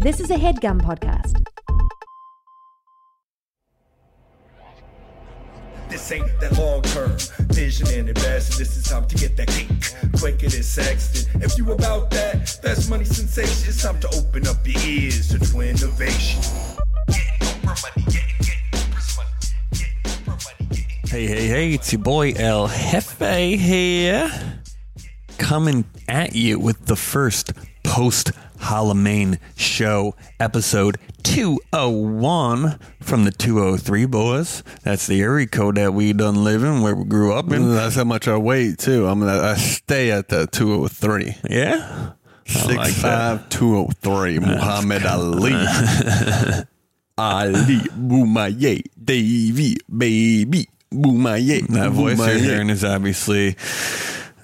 This is a headgum podcast. This ain't that long term vision and invest. This is time to get that cake quicker than Sexton. If you about that, that's money sensation. It's time to open up your ears to Twinnovation. Getting Oprah money, getting, getting Oprah's money, getting Oprah money, getting. Hey, hey, hey, it's your boy El Jefe here. Coming at you with the first post Halloween show, episode 201 from the 203 boys. That's the area code that we done living where we grew up in. That's how much I weigh too. I'm gonna I stay at the 203. Yeah? Six like that. five two oh three. Muhammad Ali. Ali bomaye Davey baby bomaye. That voice you're hearing is obviously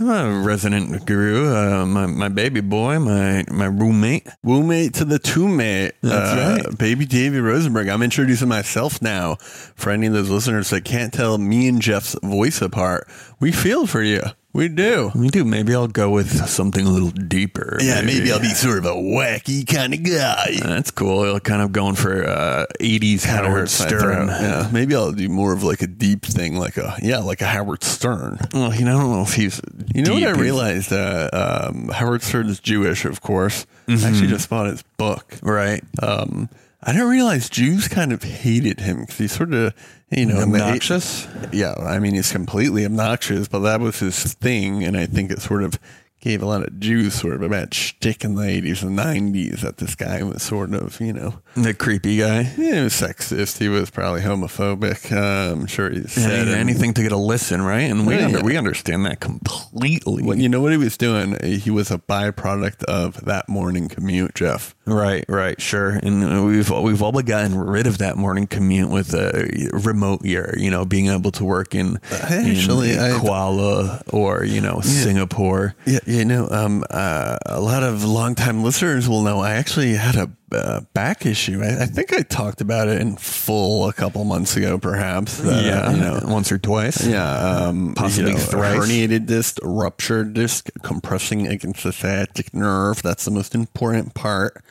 resident guru, uh, my, my baby boy, my, my roommate. Roommate to the two mate. That's right. Baby Davey Rosenberg. I'm introducing myself now for any of those listeners that can't tell me and Jeff's voice apart. We feel for you. We do. We do. Maybe I'll go with something a little deeper. Yeah, maybe I'll be sort of a wacky kind of guy. That's cool. Kind of going for uh, 80s Kinda Howard Stern. Yeah, maybe I'll do more of like a deep thing, like a yeah, like a Howard Stern. Well, you know, I don't know if he's. You know deep. what I realized? Uh, um, Howard Stern is Jewish, of course. I actually just bought his book. Right. Um, I didn't realize Jews kind of hated him because he's sort of, you know, Obnoxious? yeah, I mean, he's completely obnoxious, but that was his thing, and I think it sort of gave a lot of Jews sort of a bad shtick in the eighties and nineties that this guy was sort of, you know, The creepy guy. he was sexist. He was probably homophobic. Uh, I'm sure he said it. anything to get a listen, right? And we Yeah, under, yeah. we understand that completely. Well, you know what he was doing? He was a byproduct of that morning commute, Jeff. Right, right, sure. And uh, we've we've all but gotten rid of that morning commute with a remote year. You know, being able to work in, Actually, in Kuala or you know Singapore. Yeah, you know, um, uh, a lot of longtime listeners will know I actually had a uh, back issue. I, I think I talked about it in full a couple months ago, perhaps. that, uh, yeah, you know, once or twice. yeah, um, Possibly you know, thrice. herniated disc, ruptured disc, compressing against the sciatic nerve. That's the most important part.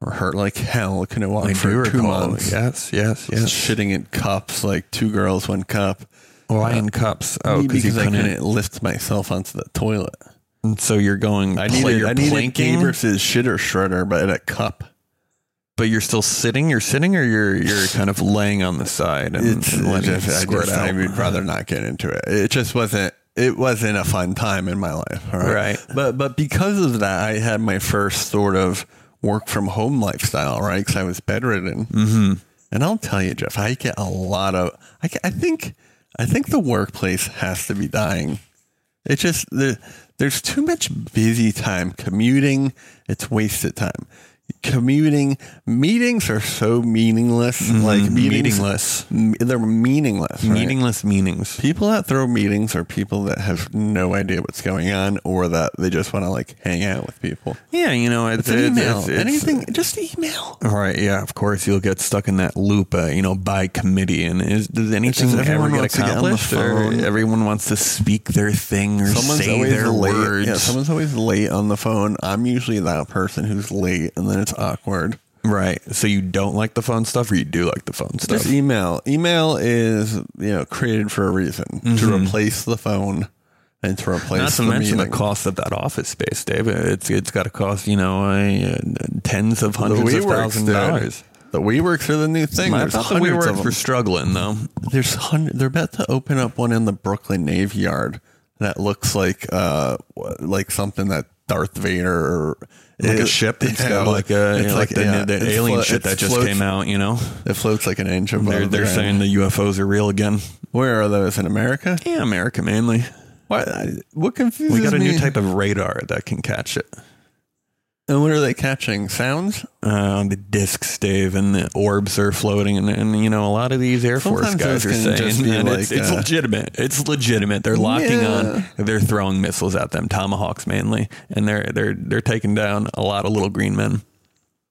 Or hurt like hell. Couldn't walk I for two recall. months. Yes, yes, yes. Shitting in cups, like two girls, one cup. Why in cups? Oh, because I couldn't lift myself onto the toilet. So you're going. I you're I planking, Gabrus's shitter shredder, but in a cup. but you're still sitting. You're sitting, or you're you're kind of laying on the side and, It's and letting it just, I, squirt just, I out. would rather not get into it. It just wasn't. It wasn't a fun time in my life. Right. But but because of that, I had my first sort of work from home lifestyle. Right. Because I was bedridden. Mm-hmm. And I'll tell you, Jeff, I get a lot of. I, I think. I think the workplace has to be dying. It just the, there's too much busy time commuting. It's wasted time. Commuting meetings are so meaningless. Like meetings, Meaningless. they're meaningless. right? Meaningless meanings. People that throw meetings are people that have no idea what's going on, or that they just want to like hang out with people. Yeah, you know, it's, It's an it's- email. it's- Anything, just email. Right. Yeah. Of course, you'll get stuck in that loop. Uh, you know, by committee, and is does anything ever get to get accomplished? or everyone wants to speak their thing or Someone's say their late. words. Yeah, someone's always late on the phone. I'm usually that person who's late, and then it's awkward. right. So you don't like the phone stuff, or you do like the phone stuff? Just email. Email is you know created for a reason to replace the phone and to replace Mm-hmm. Not to the mention the cost of that office space, Dave. It's it's got to cost you know uh, tens of hundreds of thousands of dollars. The WeWorks are the new thing. I There's thought the WeWorks were struggling though. There's hundred. They're about to open up one in the Brooklyn Navy Yard that looks like uh like something that Darth Vader or Like a ship. It's yeah, got like a it's know, like, the, yeah, the alien flo- shit that just floats- came out. You know, It floats like an inch above. they're they're saying the UFOs are real again. Where are those in America? Yeah, America mainly. What? What confuses We got a me? new type of radar that can catch it. And what are they catching? Sounds? Uh, the discs, Dave, and the orbs are floating, and, and you know a lot of these Air Force Sometimes guys are saying like, it's, it's uh, legitimate. It's legitimate. They're locking Yeah. on. They're throwing missiles at them, tomahawks mainly, and they're they're they're taking down a lot of little green men.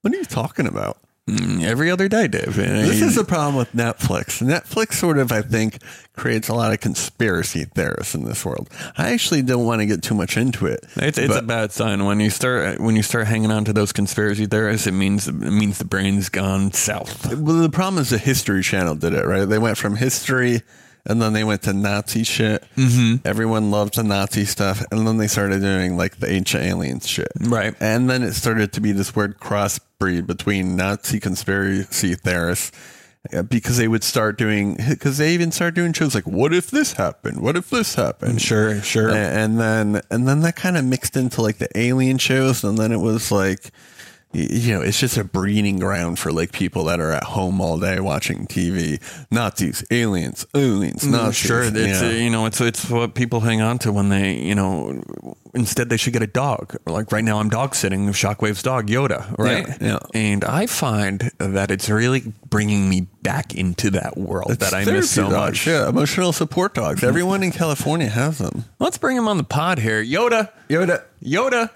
What are you talking about? Mm, every other day, Dave. This is the problem with Netflix. Netflix sort of, I think, creates a lot of conspiracy theorists in this world. I actually don't want to get too much into it. It's, it's a bad sign when you start when you start hanging on to those conspiracy theorists. It means it means the brain's gone south. Well, the problem is the History Channel did it, right? They went from history and then they went to Nazi shit. Mm-hmm. Everyone loved the Nazi stuff. And then they started doing like the ancient aliens shit. Right. And then it started to be this weird crossbreed between Nazi conspiracy theorists uh, because they would start doing, because they even started doing shows like, what if this happened? What if this happened? Sure, sure. A- And then, and then that kind of mixed into like the alien shows. And then it was like, you know, it's just a breeding ground for like people that are at home all day watching TV. Nazis, aliens, aliens, Nazis. Sure, it's Yeah. uh, you know it's it's what people hang on to when they you know instead they should get a dog. Like right now, I'm dog sitting Shockwave's dog Yoda, right? Yeah, yeah. And I find that it's really bringing me back into that world It's that I miss so dogs, much. Yeah, emotional support dogs. Everyone in California has them. Let's bring him on the pod here, Yoda. Yoda. Yoda.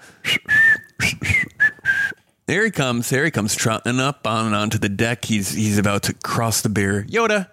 There he comes. There he comes, trotting up on and onto the deck. He's he's about to cross the beer. Yoda,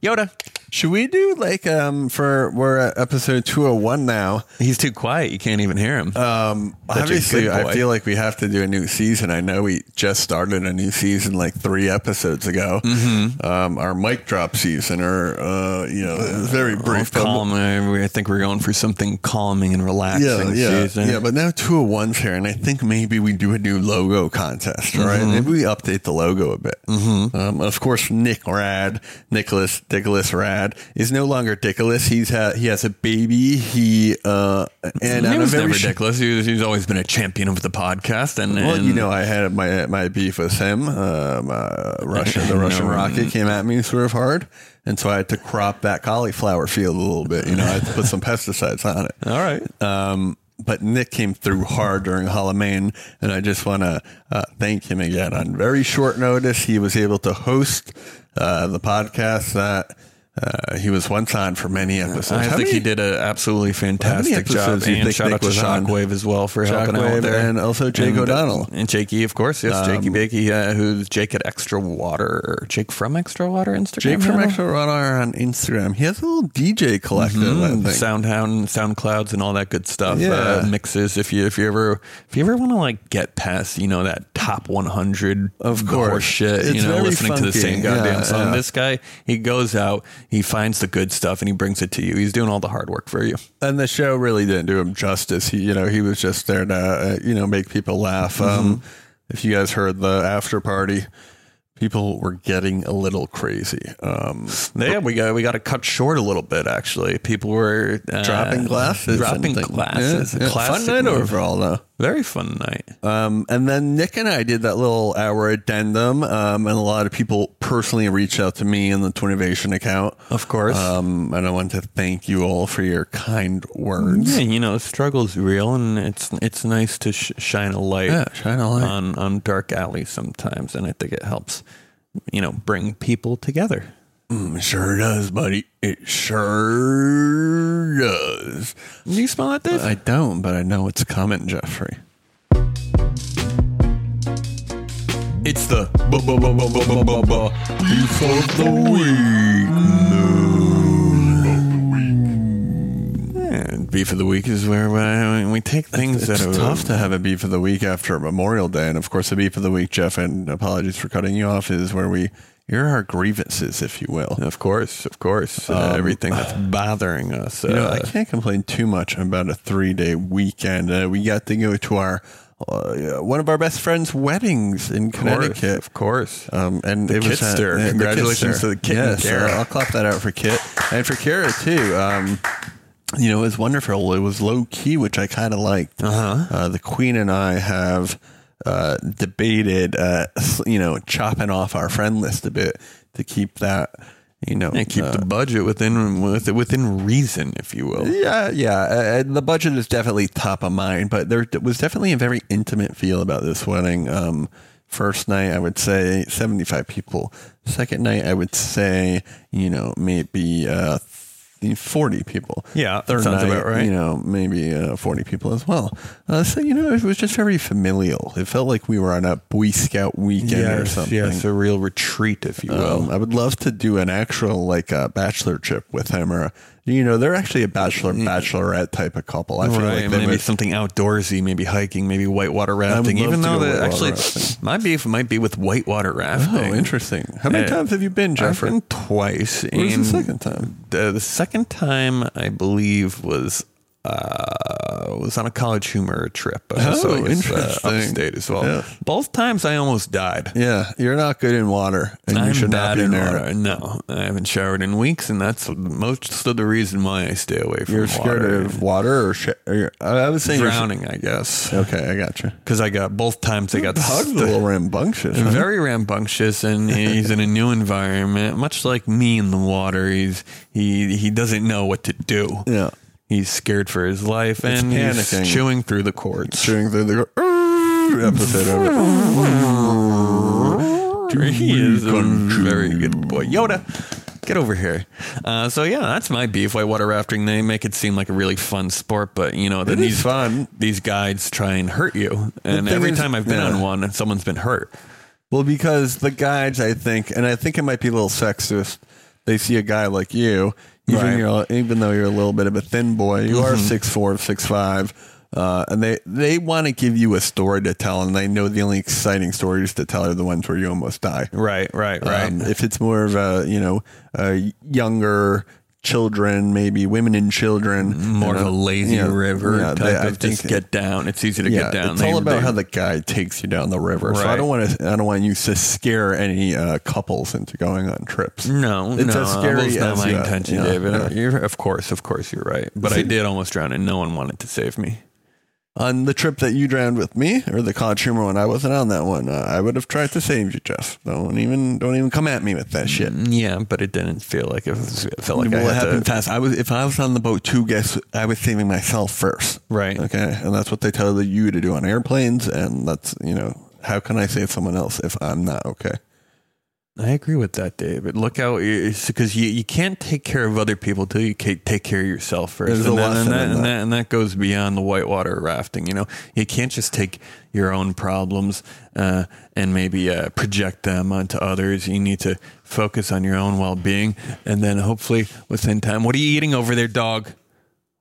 Yoda. Should we do like um for we're at episode two oh one now? He's too quiet. You can't even hear him. Um Such a obviously good I feel like we have to do a new season. I know we just started a new season like three episodes ago. Mm-hmm. Um our mic drop season or uh you know it was very brief. but- calm. I think we're going for something calming and relaxing. yeah, season. yeah. But now two of one's here, and I think maybe we do a new logo contest, right? Mm-hmm. Maybe we update the logo a bit. Mm-hmm. Um, of course, Nic Rad, Nicholas Dickolas Rad, is no longer Dickolas. He's ha- he has a baby. He uh, and he was never sh- ridiculous. He was, he's always been a champion of the podcast, and, Well, and you know, I had my my beef with him. Um, uh, Russia, the Russian rocket came at me sort of hard, and so I had to crop that cauliflower field a little bit. You know, I had to put some pesticides on it. all right. Um, but Nic came through hard during Halloween, and I just want to uh, thank him again. On very short notice, he was able to host uh, the podcast that uh, he was once on for many episodes. I How think many- he did an absolutely fantastic job. And think shout Nic out to was on? Shockwave as well for helping Shockwave out there. and also Jake And, uh, O'Donnell. And Jakey, of course. Yes, Jakey Bakey, uh, who's Jake at Extra Water, or Jake from Extra Water Instagram. Jake from handle? Extra Radar on Instagram. He has a little DJ collective. Mm, think. Soundhound, SoundClouds, and all that good stuff. Yeah. Uh, mixes. If you if you ever if you ever want to like get past you know that top one hundred Of course. shit, you know, listening to the same goddamn Yeah, song. yeah. This guy, he goes out, he finds the good stuff, and he brings it to you. He's doing all the hard work for you. and the show really didn't do him justice. He, you know, he was just there to, uh, you know, make people laugh. Mm-hmm. Um, if you guys heard the after party, people were getting a little crazy. Um, Yeah, we got we got to cut short a little bit. Actually, people were uh, dropping glasses, dropping glasses. Yeah, yeah. Fun night move. overall, though. Very fun night. Um, and then Nic and I did that little hour addendum, um, and a lot of people personally reached out to me in the Twinnovation account. Of course. Um, and I want to thank you all for your kind words. Yeah, you know, the struggle's real, and it's it's nice to sh- shine a light, Yeah, shine a light. on on dark alleys sometimes, and I think it helps, you know, bring people together. Mm, sure does, buddy. It sure does. Do you smell that, Dave? I don't, but I know it's coming, Jeffrey. it's the Beef of the week. yeah, beef of the week is where we, we take things It's that are tough to have a beef of the week after Memorial Day, and of course, the beef of the week, Jeff. And apologies for cutting you off. Is where we air our grievances, if you will. Of course, of course, uh, everything that's bothering us. Uh, know, I can't complain too much about a three day weekend. Uh, we got to go to our uh, one of our best friends' weddings in of course, Connecticut. of course. Um, and The it was uh, Kitster. the Congratulations Kitster. to the Kit and Yes, Kara. uh, I'll clap that out for Kit and for Kara too. Um, you know, it was wonderful. It was low key, which I kind of liked. Uh-huh. The Queen and I have uh, debated, uh, you know, chopping off our friend list a bit to keep that, you know, and keep uh, the budget within with, within reason, if you will. yeah, yeah. Uh, the budget is definitely top of mind, but there was definitely a very intimate feel about this wedding. Um, first night, I would say 75 people. Second night, I would say, you know, maybe uh, 40 people. Yeah, Third sounds night, about right. You know, maybe uh, 40 people as well. Uh, so, you know, it was just very familial. It felt like we were on a Boy Scout weekend or something. yes, a real retreat, if you will. Um, I would love to do an actual like uh, bachelor trip with him, or you know, they're actually a bachelor mm. bachelorette type of couple. I feel right, like they maybe would- something outdoorsy, maybe hiking, maybe whitewater rafting. love Even to though go that whitewater actually rafting. my beef might be with whitewater rafting. Oh, interesting. How many times have you been, I've Jeffrey? been twice. Was the and second time? The, the second time I believe was uh, was on a college humor trip. Uh, Oh, so guess, uh, interesting. upstate as well. Yeah. Both times I almost died. Yeah, you're not good in water, and I'm you should not be in near water. No, I haven't showered in weeks, and that's most of the reason why I stay away from You're scared water. of water, or sh- or I was saying drowning, I guess, Okay, I got you. because I got both times I got Hug's a little rambunctious. huh? very rambunctious, and he's in a new environment, much like me in the water. He's he he doesn't know what to do. Yeah, He's scared for his life, It's and he's chewing through the cords. chewing through the episode of it. He is a very good boy. Yoda, get over here. Uh, so yeah, that's my beef. Whitewater rafting. They make it seem like a really fun sport, but you know, then is these fun. these guides try and hurt you. And thing every is- time I've been yeah. on one, and someone's been hurt. Well, because the guides, I think, and I think it might be a little sexist. They see a guy like you, even Right. you're, even though you're a little bit of a thin boy, you are six four, six five, uh, and they they want to give you a story to tell, and they know the only exciting stories to tell are the ones where you almost die. Right, right, right. Um, if it's more of a you know a younger children, maybe women and children, More of a know, lazy yeah, river yeah, type they- of just think- get down. It's easy to yeah, get down. It's They- all about they- how the guy takes you down the river. So I don't want to. I don't want you to scare any uh, couples into going on trips. No, It's no, as scary that was not my intention, David. of course, of course, you're right. But I did almost drown, and no one wanted to save me. On the trip that you drowned with me, or the college humor one, I wasn't on that one. Uh, I would have tried to save you, Jeff. Don't even don't even come at me with that shit. Yeah, but it didn't feel like it, was, it felt like well, I it happened to. fast. I was if I was on the boat too. Guess I was saving myself first. Right. Okay, and that's what they tell you to do on airplanes, and that's you know how can I save someone else if I'm not okay? I agree with that, David. Look out, because you, you can't take care of other people till you take care of yourself first. There's and, a that, lesson and, that, in and that. that and that goes beyond the whitewater rafting. You know, you can't just take your own problems uh, and maybe uh, project them onto others. You need to focus on your own well being, and then hopefully within time. What are you eating over there, dog?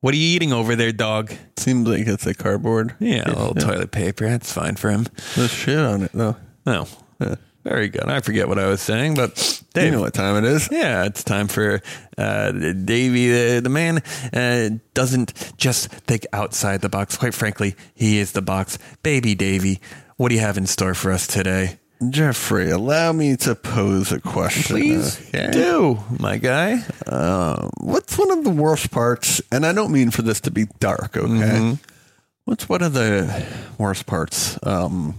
What are you eating over there, dog? Seems like it's a cardboard. Yeah, a little toilet paper. That's fine for him. There's shit on it though. No, Yeah. Very good. I forget what I was saying, but You know what time it is? Yeah, it's time for uh, Davey. The, the man uh, doesn't just think outside the box. Quite frankly, he is the box. Baby Davey, what do you have in store for us today? Jeffrey, allow me to pose a question. okay? do, my guy. Um, what's one of the worst parts? And I don't mean for this to be dark, okay? What's one of the worst parts um,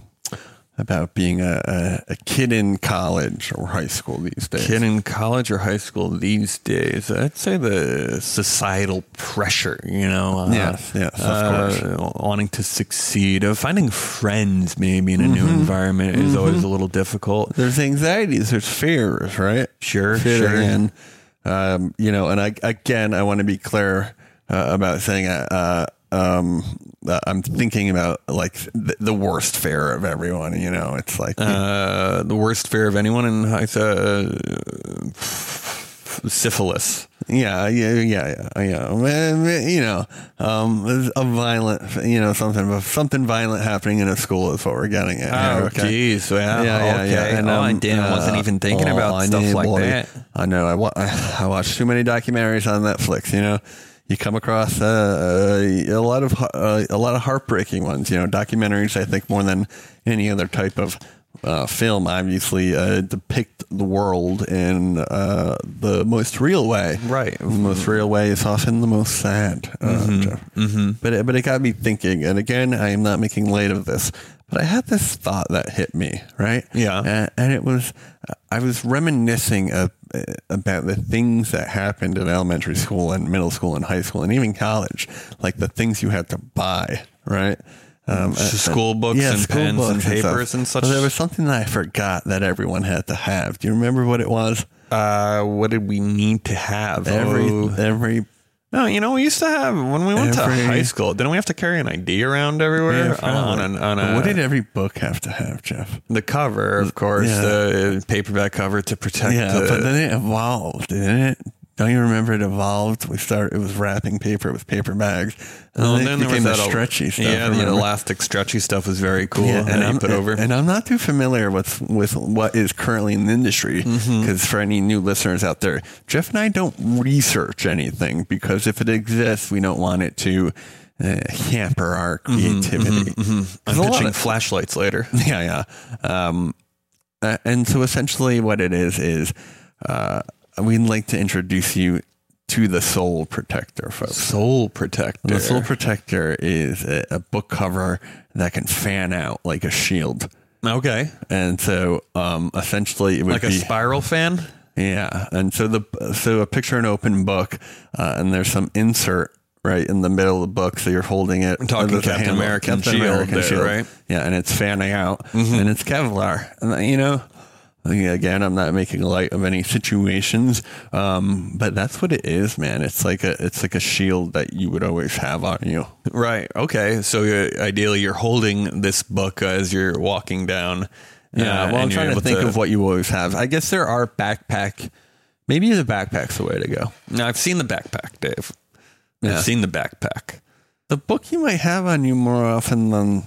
about being a, a, a kid in college or high school these days? Kid in college or high school these days, I'd say the societal pressure, you know. Uh, Yes, yes, of uh, Wanting to succeed, uh, finding friends maybe in a new environment is always a little difficult. There's anxieties, there's fears, right? Sure, Fitting sure. in. Um, you know, and I, again, I want to be clear uh, about saying uh, um, uh, I'm thinking about like the, the worst fear of everyone. You know, it's like Uh, the worst fear of anyone in high uh, syphilis. Yeah, yeah, yeah, yeah, yeah. You know, um, a violent, you know, something, something violent happening in a school is what we're getting at. Oh, okay? geez. Yeah, okay. Oh, I didn't- wasn't even thinking about I stuff like boy. that. I know. I, wa- I watch too many documentaries on Netflix. You know, you come across uh, a, a lot of uh, a lot of heartbreaking ones. You know, documentaries. I think more than any other type of uh, film, obviously uh, depict the world in uh, the most real way. Right. The most real way is often the most sad. Uh, Mm-hmm. Jeff. But it, but it got me thinking. And again, I am not making light of this, but I had this thought that hit me. Right. Yeah. And, and it was I was reminiscing of, uh, about the things that happened in elementary school and middle school and high school and even college, like the things you had to buy. Right. Um, School books and pens and papers and such? Well, there was something that I forgot that everyone had to have. Do you remember what it was? Uh, what did we need to have? Every Oh. every No, you know, we used to have when we went Every- to high school. Didn't we have to carry an ID around everywhere on, on, an- on But a, what did every book have to have, Jeff? the cover, of course, Yeah. the uh, paperback cover to protect. Yeah, the, but then it evolved, didn't it? Don't you remember it evolved? We started. It was wrapping paper with paper bags, and Well, then, then there was became the that stretchy stuff. Yeah, the elastic, stretchy stuff was very cool. Yeah, that and I'm put over. and I'm not too familiar with with what is currently in the industry because Mm-hmm. for any new listeners out there, Jeff and I don't research anything because if it exists, we don't want it to uh, hamper our creativity. I'm 'Cause a lot pitching of- flashlights later. yeah, yeah. Um, uh, and so essentially, what it is is uh, we'd like to introduce you to the Soul Protector, folks. Soul protector. The Soul Protector is a, a book cover that can fan out like a shield. Okay, And so, um, essentially, it would be like a be spiral fan. yeah. And so the so a picture an open book, uh, and there's some insert right in the middle of the book. So you're holding it. We're talking there's a Captain handle- American shield there, right? Mm-hmm. Yeah, and it's fanning out, and it's Kevlar, and you know. Again, I'm not making light of any situations, um, but that's what it is, man. It's like a it's like a shield that you would always have on you. Right. Okay. So you're, ideally, you're holding this book as you're walking down. Yeah, uh, well, I'm trying to think of what you always have. I guess there are backpack. Maybe the backpack's the way to go. Now, I've seen the backpack, Dave. Yeah. I've seen the backpack. The book you might have on you more often than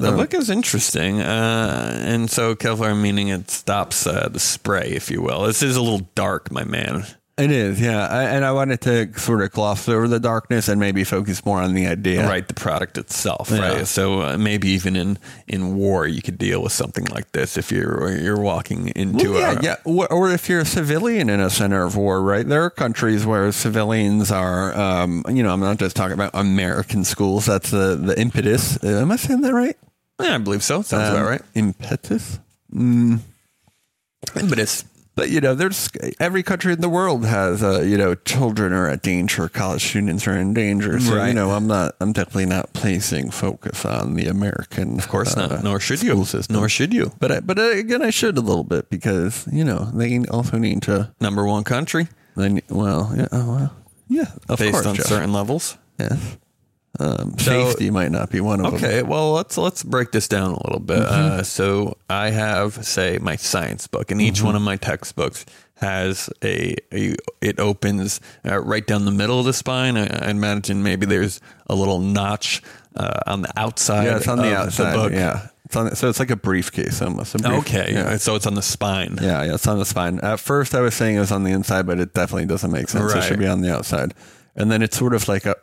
The book is interesting, uh, and so Kevlar meaning it stops uh, the spray, if you will. This is a little dark, my man. It is, yeah. I, and I wanted to sort of gloss over the darkness and maybe focus more on the idea. Right, the product itself, Yeah. right. So uh, maybe even in, in war, you could deal with something like this if you're you're walking into Well, yeah, a yeah. Or, or if you're a civilian in a center of war, right? There are countries where civilians are, um, you know, I'm not just talking about American schools. That's the, the impetus. Am I saying that right? Yeah, I believe so. Sounds Um, about right. Impetus? But it's But you know, there's every country in the world has, uh, you know, children are at danger, college students are in danger. So you know, I'm not, I'm definitely not placing focus on the American, of course uh, not. Nor should you. system. Nor should you. But I, but uh, again, I should a little bit because you know they also need to. Number one country They need, well, yeah, oh, well, yeah, of based course, on Jeff. certain levels. Yes. Um, So- safety might not be one of them. Okay, well let's let's break this down a little bit. Uh, so I have say my science book, and each one of my textbooks has a, a it opens uh, right down the middle of the spine. I, I imagine maybe there's a little notch uh, on the outside. Yeah, it's on the outside. book. Yeah, it's on. So it's like a briefcase almost. A brief- Okay, Yeah. so it's on the spine. Yeah, yeah, it's on the spine. At first, I was saying it was on the inside, but it definitely doesn't make sense. It should be on the outside. And then it's sort of like a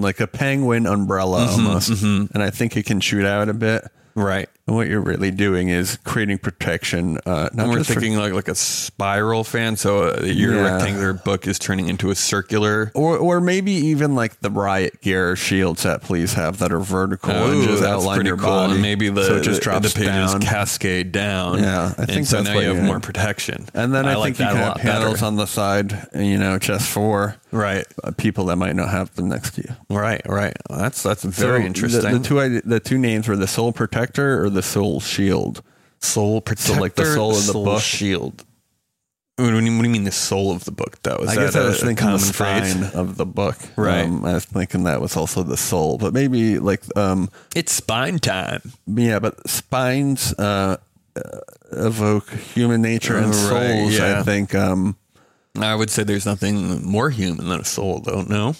like a penguin umbrella Mm-hmm, almost, and I think it can shoot out a bit. Right. And what you're really doing is creating protection. Uh, not And we're just for- thinking like like a spiral fan. So uh, your Yeah. rectangular book is turning into a circular. or or maybe even like the riot gear shields that police have that are vertical and just that's outline your cool. body. And maybe the so it just drops the pages down. cascade down. Yeah, I think and so now you have you're- more protection. and then I, like think you can have panels better. on the side, you know, just for right, uh, people that might not have them next to you. right, right. That's that's very So interesting. The, the two the two names were the Soul Protector or the Soul Shield. soul protector, like the soul of the book? shield. What do, you, what do you mean the soul of the book? Though is I guess I was thinking the common spine of the book. Right. Um, I was thinking that was also the soul, but maybe like um, It's spine time. yeah, but spines uh, uh, evoke human nature and Right, souls. yeah. I think. Um, I would say there's nothing more human than a soul, though. No.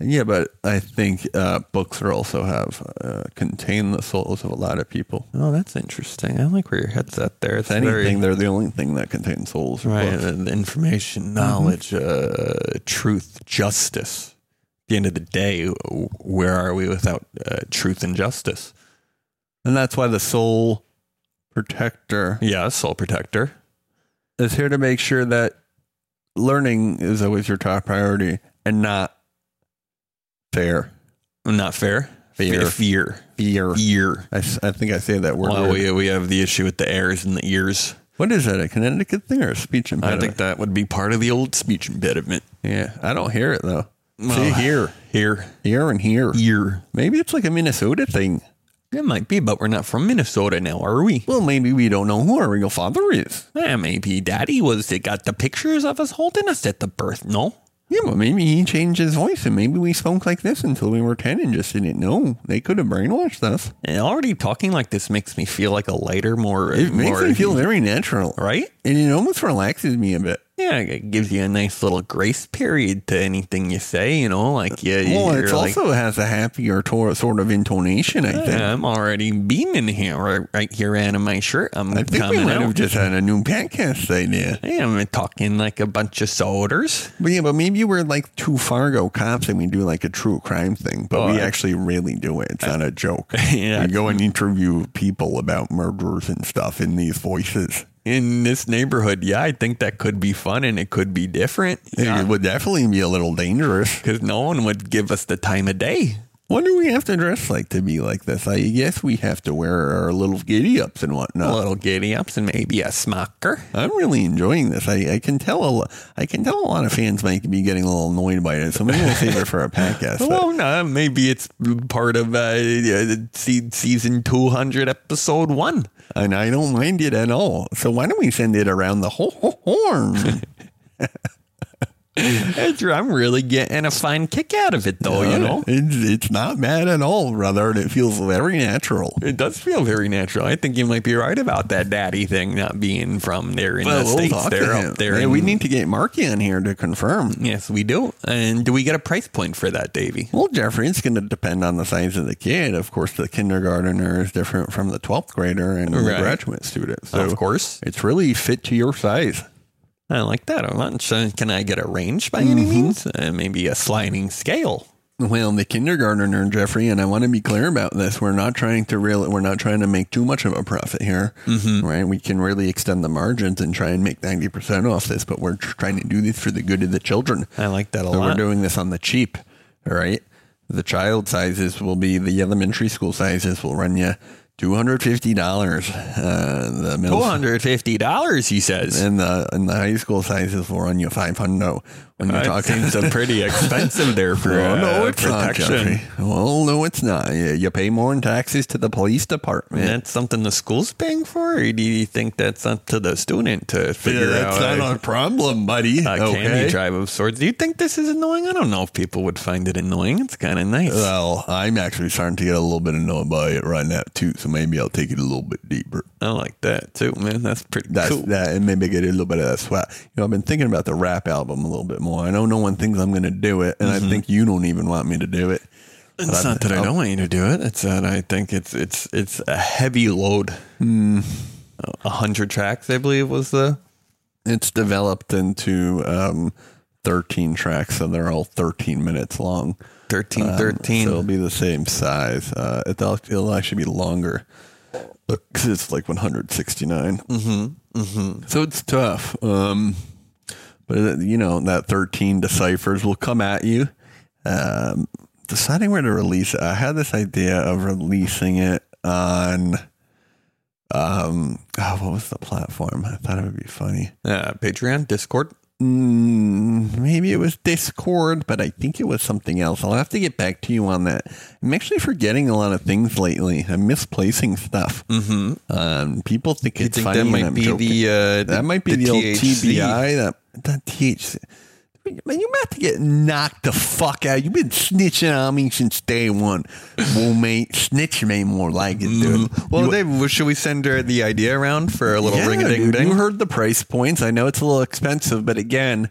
Yeah, but I think uh, books are also have uh, contain the souls of a lot of people. Oh, that's interesting. I like where your head's at there. It's If anything, very, they're the only thing that contains souls. right. books. information, knowledge, uh, truth, justice. At the end of the day, where are we without uh, truth and justice? And that's why the soul protector Yeah, soul protector. is here to make sure that learning is always your top priority and not fair. Not fair. Fear. Fe- Fear. Fear. Fear. I, I think I say that word. Well, weird. we, we have the issue with the airs and the ears. what is that? A Connecticut thing or a speech impediment? I think that would be part of the old speech impediment. yeah, I don't hear it though. See Well, here, Here. here, and here. Ear. Maybe it's like a Minnesota thing. It might be, but we're not from Minnesota now, are we? Well, maybe we don't know who our real father is. Eh, maybe Daddy was. They got the pictures of us holding us at the birth. No, Yeah, but maybe he changed his voice and maybe we spoke like this until we were 10 and just didn't know. They could have brainwashed us. and already talking like this makes me feel like a lighter, more. It makes more, me feel very natural. right. And it almost relaxes me a bit. Yeah, it gives you a nice little grace period to anything you say. You know, like yeah, Well, it like, also has a happier tor- sort of intonation, i think i'm already beaming here, right, right here out of my shirt. I'm I think we might out. have just had a new podcast idea. Yeah, I'm talking like a bunch of soldiers. But yeah, but maybe we're like two Fargo cops and we do like a true crime thing, but Oh, we I- actually really do it. It's not a joke. Yeah. We go and interview people about murders and stuff in these voices. In this neighborhood, yeah, I think that could be fun and it could be different. It would definitely be a little dangerous. Because no one would give us the time of day. What do we have to dress like to be like this? I guess we have to wear our little giddy ups and whatnot. Little giddy ups and maybe a smocker. I'm really enjoying this. I, I can tell a lo- I can tell a lot of fans might be getting a little annoyed by it, so maybe we'll save it for a podcast. Well, no, maybe it's part of uh, uh, season 200, episode one. and I don't mind it at all. So why don't we send it around the whole horn? I'm really getting a fine kick out of it, though, you know? it's, it's not bad at all, brother. and It feels very natural. It does feel very natural. I think you might be right about that daddy thing not being from there in the States. They're up there. Yeah, we need to get Marky on here to confirm. Yes, we do. And do we get a price point for that, Davey? Well, Jeffrey, it's going to depend on the size of the kid. Of course, the kindergartner is different from the 12th grader and the graduate student. So of course. it's really fit to your size. I like that a. Uh, can I get a range by any means? Uh, maybe a sliding scale. Well, the kindergartner, Jeffrey, and I want to be clear about this. We're not trying to really, we're not trying to make too much of a profit here, right? We can really extend the margins and try and make ninety percent off this, but we're tr- trying to do this for the good of the children. I like that a So lot. we're doing this on the cheap, all right? The child sizes will be the elementary school sizes will run you two hundred fifty dollars. Uh, the Two hundred fifty dollars, he says. and the and the high school sizes will run you five hundred. When you're talking, seems uh, pretty expensive there for uh, no, it's protection. Jeffrey. Well, no, it's not. You, pay more in taxes to the police department. And that's something the school's paying for, or do you think that's up to the student to figure that's out? That's not a- our problem, buddy. a okay. candy drive of sorts. Do you think this is annoying? I don't know if people would find it annoying. It's kind of nice. Well, I'm actually starting to get a little bit annoyed by it right now too. So maybe I'll take it a little bit deeper. I like that too, man. That's pretty That's cool. that, and maybe get a little bit of that sweat. You know, I've been thinking about the rap album a little bit more. I know no one thinks I'm going to do it, and I think you don't even want me to do it. It's not that I don't want you to do it. It's that I think it's it's it's a heavy load. Hmm. A hundred tracks, I believe, was the. It's developed into um, 13 tracks, so they're all 13 minutes long. 13, Um, 13. So it'll be the same size. Uh, it'll, it'll actually be longer because it's like 169. Mm-hmm. Mm-hmm. So it's tough. Um, but uh, you know that 13 deciphers will come at you. Um, deciding where to release it, I had this idea of releasing it on. Um, oh, what was the platform? I thought it would be funny. uh, Patreon, Discord. Mm, maybe it was Discord, but I think it was something else. I'll have to get back to you on that. I'm actually forgetting a lot of things lately. I'm misplacing stuff. Mm-hmm. Um, people think You it's think funny. that might I'm be joking. the uh, that might be the, old THC. TBI. That that THC. Man, you're about to get knocked the fuck out. You've been snitching on me since day one. well, mate, snitch me more like it, dude. Well, You- Dave, should we send her the idea around for a little ring a ding dude, ding? You heard the price points. I know it's a little expensive, but again,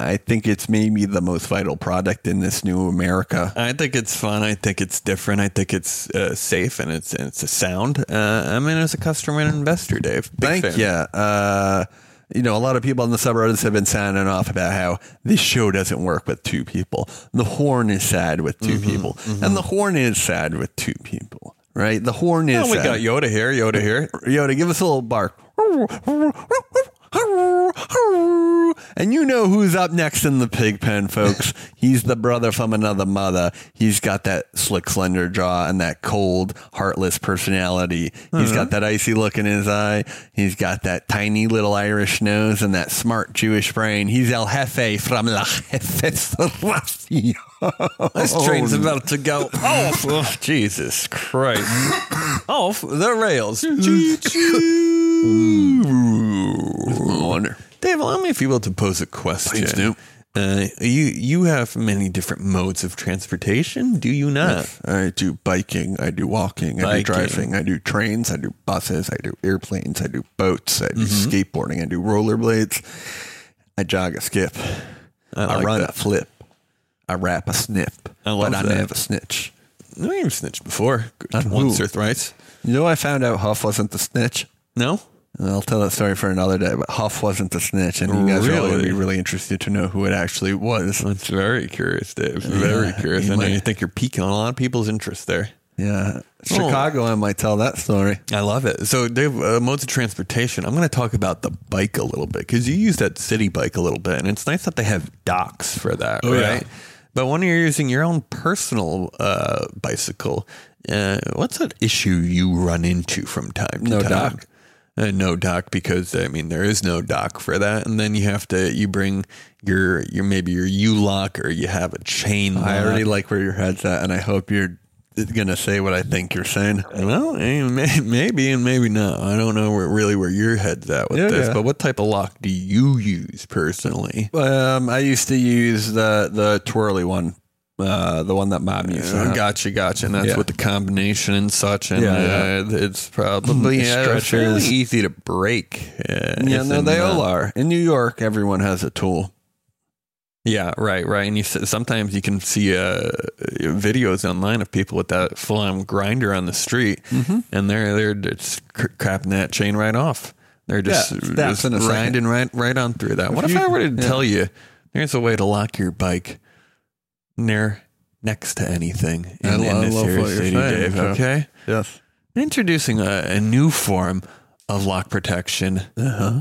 I think it's maybe the most vital product in this new America. I think it's fun. I think it's different. I think it's uh, safe and it's it's a sound. Uh, I mean, as a customer and investor, Dave. Big Thank fan. you. Uh, you know, a lot of people on the subreddits have been sounding off about how this show doesn't work with two people. The horn is sad with 2 Mm-hmm, people, and the horn is sad with two people. Right? The horn is. Oh, we sad. got Yoda here. Yoda here. Yoda, give us a little bark. And you know who's up next in the pig pen, folks. He's the brother from another mother. He's got that slick, slender jaw and that cold, heartless personality. He's got uh-huh. that icy look in his eye. He's got that tiny little Irish nose and that smart Jewish brain. He's El Jefe from La Jefe This train's about to go off. Oh, Jesus Christ. off the rails. I wonder. Dave, allow me, if you will, to pose a question. Please do. Uh, you you have many different modes of transportation, do you not? I do biking, I do walking, I do driving, I do trains, I do buses, I do airplanes, I do boats, I do Mm-hmm. skateboarding, I do rollerblades, I jog a skip, I, like run that. a flip, I rap a snip, I love but I never snitch. No, you've snitched before, On once or thrice. You know, I found out Huff wasn't the snitch. No, And I'll tell that story for another day, but Huff wasn't the snitch, and you guys are going to Really? be really interested to know who it actually was. that's very curious, Dave. Very Yeah, curious. you I know might- you think you're piquing on a lot of people's interest there. Yeah, Chicago, I might tell that story. I love it. So, Dave, uh, modes of transportation. I'm going to talk about the bike a little bit because you use that Citi Bike a little bit, and it's nice that they have docks for that, Oh, yeah. right? But when you're using your own personal uh, bicycle, uh, what's an issue you run into from time to No time? dock. Uh, no dock because I mean there is no dock for that, and then you have to you bring your your maybe your U lock or you have a chain. I lock. already like where your head's at, and I hope you're to say what I think you're saying. Well, eh, maybe and maybe not. I don't know where, really where your head's at with Yeah, this. yeah. But what type of lock do you use personally? Um, I used to use the the twirly one, uh, the one that mom used. Uh, gotcha, gotcha. And that's Yeah. with the combination and such. And Yeah, uh, it's probably The uh, stretchers. easy to break. Uh, Yeah, no, they uh, all are. In New York, everyone has a tool. Yeah, right, right. And you sometimes you can see uh, videos online of people with that full on grinder on the street, Mm-hmm. and they're they're just cr- crapping that chain right off. They're just, Yeah, just second. grinding right right on through that. what if you- I were to yeah. tell you there's a way to lock your bike near next to anything in, I in I this love what you're city, saying, Dave? Joe. Okay, Yes. introducing a, a new form of lock protection Uh huh.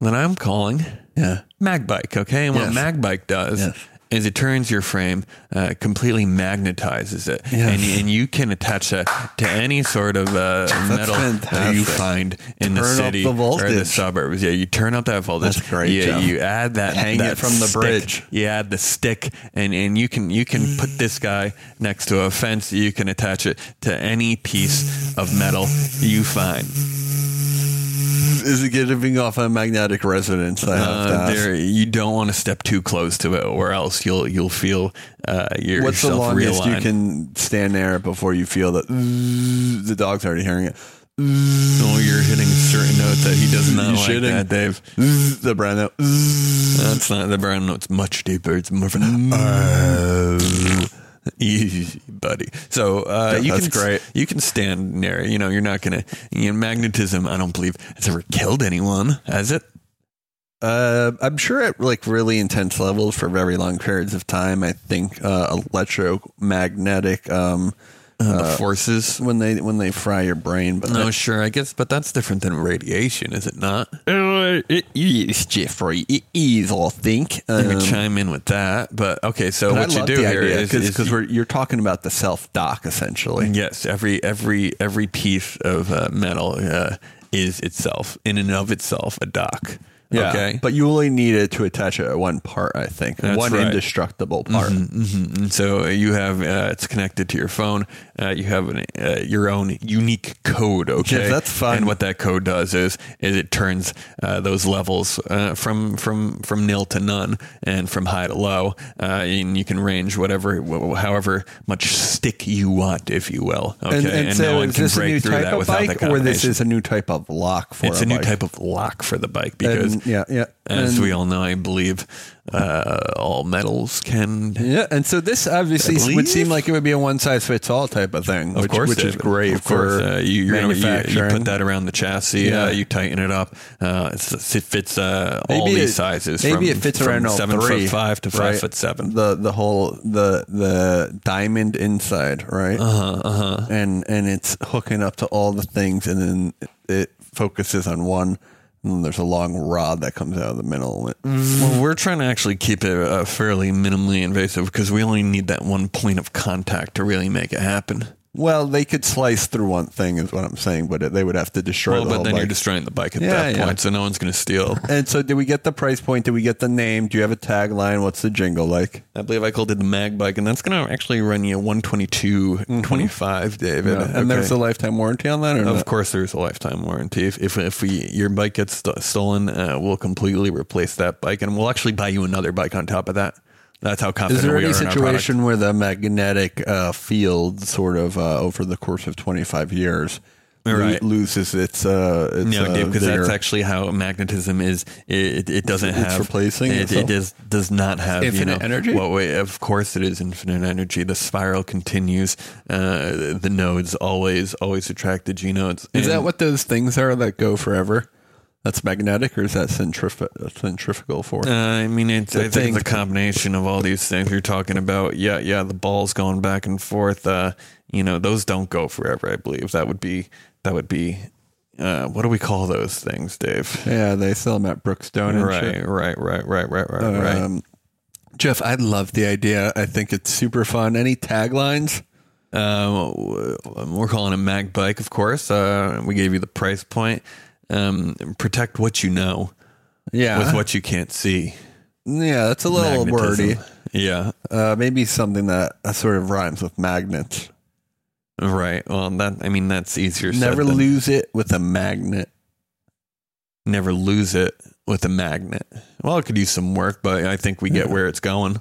that I'm calling Yeah. Magbike, okay? And what Yes. Magbike does Yes. Is it turns your frame, uh, completely magnetizes it, Yes. and, and you can attach that to any sort of uh, metal that you find in the Turn up city the or the suburbs. Yeah, you turn up that voltage. That's great, You, Jeff. you add that, Hang that it from the stick. bridge. You add the stick, and, and you can you can put this guy next to a fence. You can attach it to any piece of metal you find. Is it giving off a magnetic resonance? I Uh, there, you don't want to step too close to it, or else you'll you'll feel uh, your, What's the longest you can stand there before you feel that the dog's already hearing it? Oh, you're hitting a certain note that he does not You like shitting? that, Dave. The brown note. That's not the brown note's much deeper. It's more of an oh. Easy, buddy. So uh, Yeah, you that's can great. You can stand near. You know, you're not gonna. You know, magnetism. I don't believe has ever killed anyone. Has it? Uh, I'm sure at like really intense levels for very long periods of time. I think uh, electromagnetic um, Uh, the forces. when they when they fry your brain. But No, sure. I guess, but that's different than radiation, is it not? Uh, it is Jeffrey. It is. I think. You Um, can chime in with that, but okay. So but I what you love do here idea is, because you- we're you're talking about the self dock essentially. yes, every every every piece of uh, metal uh, is itself in and of itself a dock. Okay, but you only need it to attach it at one part. I think That's one right. indestructible part. Mhm. And so you have uh, it's connected to your phone. Uh, you have an, uh, your own unique code. Okay, Yeah, that's fun. And what that code does is is it turns uh, those levels uh, from from from nil to none and from high to low. Uh, and you can range whatever however much stick you want, if you will. Okay, And, and, so no one is can this a new type of bike, or this is a new type of lock for It's a new bike? type of lock for the bike because, And- yeah, yeah. as And- we all know, I believe uh, all metals can Yeah, and so this obviously would seem like it would be a one size fits all type of thing, Of which, course, which is great Of course, for uh, you, gonna- you, you put that around the chassis. Yeah. Uh, you tighten it up. Uh, it's, it fits uh, all Maybe these it- sizes. Maybe from, it fits from around all seven three, foot five to five right? foot seven. The the whole the the diamond inside, right? Uh huh. Uh huh. And and it's hooking up to all the things, and then it focuses on one. And then there's a long rod that comes out of the middle. of it. Well, we're trying to actually keep it uh, fairly minimally invasive because we only need that one point of contact to really make it happen. Well, they could slice through one thing, is what I'm saying, but it, they would have to destroy Well, the but then you're bike. destroying the bike at Yeah, that yeah. point, so no one's going to steal. and so, did we get the price point? Did we get the name? Do you have a tagline? What's the jingle like? I believe I called it the mag bike, and that's going to actually run you 122 25 David. Mm-hmm. And there's a lifetime warranty on that, or Of not? course, there's a lifetime warranty. If if, if we your bike gets st- stolen, uh, we'll completely replace that bike, and we'll actually buy you another bike on top of that. That's how Is confident there we any are in our product. situation where the magnetic uh, field, sort of uh, over the course of 25 years, lo- loses its? Uh, its No, uh, because that's actually how magnetism is. It, it doesn't It's have replacing It, itself? it does does not have Infinite you know, energy? Well, wait, of course, it is infinite energy. The spiral continues. Uh, the nodes always always attract the G nodes. Is that what those things are that go forever? That's magnetic, or is that centrif- centrifugal force? Uh, I mean, it's, I think it's a combination of all these things you're talking about. Yeah, yeah, the ball's going back and forth. Uh, you know, those don't go forever. I believe that would be that would be. Uh, what do we call those things, Dave? yeah, they sell them at Brookstone and Right, shit. right, right, right, right, right, right. Um, Jeff, I love the idea. I think it's super fun. Any taglines? Um, we're calling it Mag Bike, of course. Uh, we gave you the price point. Um, protect what you know Yeah, with what you can't see. yeah, that's a little Magnetism. wordy. Yeah, Uh, maybe something that uh, sort of rhymes with magnet. right. Well, that I mean that's easier. Never than- lose it with a magnet. never lose it with a magnet. Well, it could use some work, but I think we get where it's going.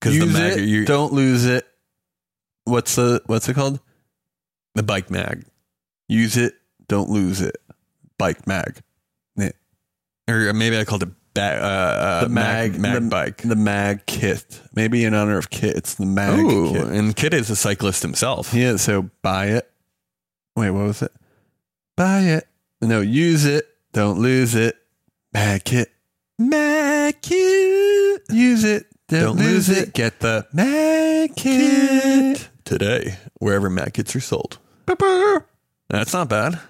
Because the Use mag, it, you, don't lose it. What's the what's it called? the bike mag, Use it, don't lose it. Bike mag. or maybe I called it ba- uh, uh, The mag mag- mag the- bike. The mag kit. Maybe in honor of Kit, it's the mag Ooh, kit. and Kid is a cyclist himself. Yeah, so buy it. Wait, what was it? Buy it. No, use it. Don't lose it. Mag kit. Mag kit. Use it. Don't, Don't lose lose it. it. Get the mag kit. Today, wherever mag kits are sold. That's not bad.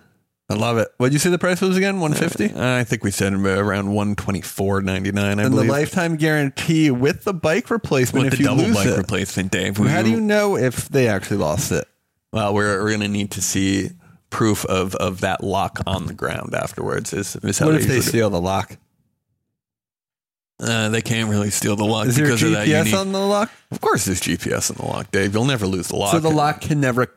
I love it. What'd you say the price was again? 150 I think we said around one twenty four ninety nine. I And the lifetime guarantee with the bike replacement with if the you double lose bike it. replacement, Dave. How do you know if they actually lost it? Well, we're we're gonna need to see proof of of that lock on the ground afterwards. Is, is What if they steal the lock? Uh, they can't really steal the lock Is there because of that GPS unique. on the lock? of course, there's GPS on the lock, Dave. You'll never lose the lock. So the lock can never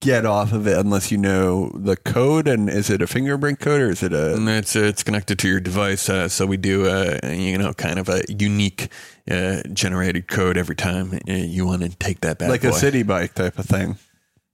get off of it unless you know the code. And is it a fingerprint code or is it a? And it's it's connected to your device, uh, so we do a you know kind of a unique uh, generated code every time uh, you want to take that back, like boy. a Citi Bike type of thing,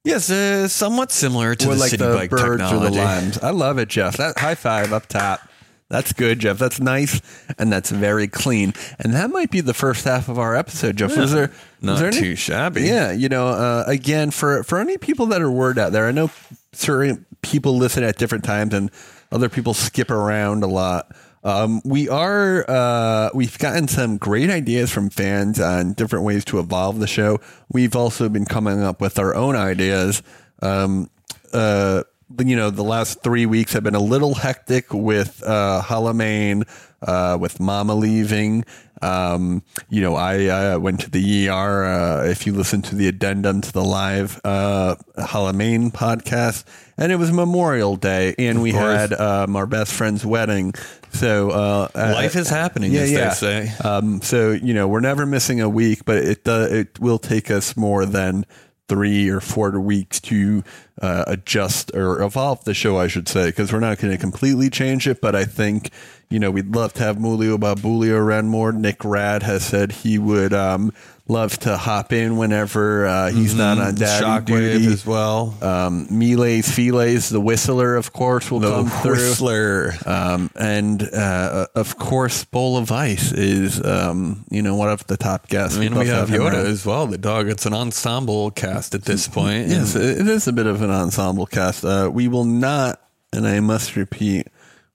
Yes, uh, somewhat similar to or the like city the bike birds technology. or the limes. I love it, Jeff. That high five up top. That's good, Jeff. That's nice and that's very clean. And that might be the first half of our episode, Jeff. Was there? Not there any- too shabby. Yeah, you know, uh, again, for for any people that are word out there, I know certain people listen at different times, and other people skip around a lot. Um, we are uh, we've gotten some great ideas from fans on different ways to evolve the show. We've also been coming up with our own ideas. Um, uh, you know, the last three weeks have been a little hectic with uh, Halloween, uh, with Mama leaving. Um, you know, I uh, went to the ER. Uh, if you listen to the addendum to the live uh, Halloween podcast, and it was Memorial Day, and we had um, our best friend's wedding. So uh, Life uh, is happening, yeah, as yeah. they say. Um, so you know, we're never missing a week, but it uh, it will take us more than three or four weeks to uh, adjust or evolve the show, I should say, because we're not going to completely change it. But I think you know we'd love to have Mulio Babulio around more. Nic Rad has said he would um, love to hop in whenever uh, he's not on daddy Shockwave duty. as well. Um, Miles Files, the whistler, of course, will The come through. Whistler. Um, and uh, of course, Bowl of Ice is um, you know one of the top guests. I mean, We'd we love have Yoda as well. The dog. It's an ensemble cast at this point. Yes, it it is a bit of an ensemble cast. Uh, we will not, and I must repeat,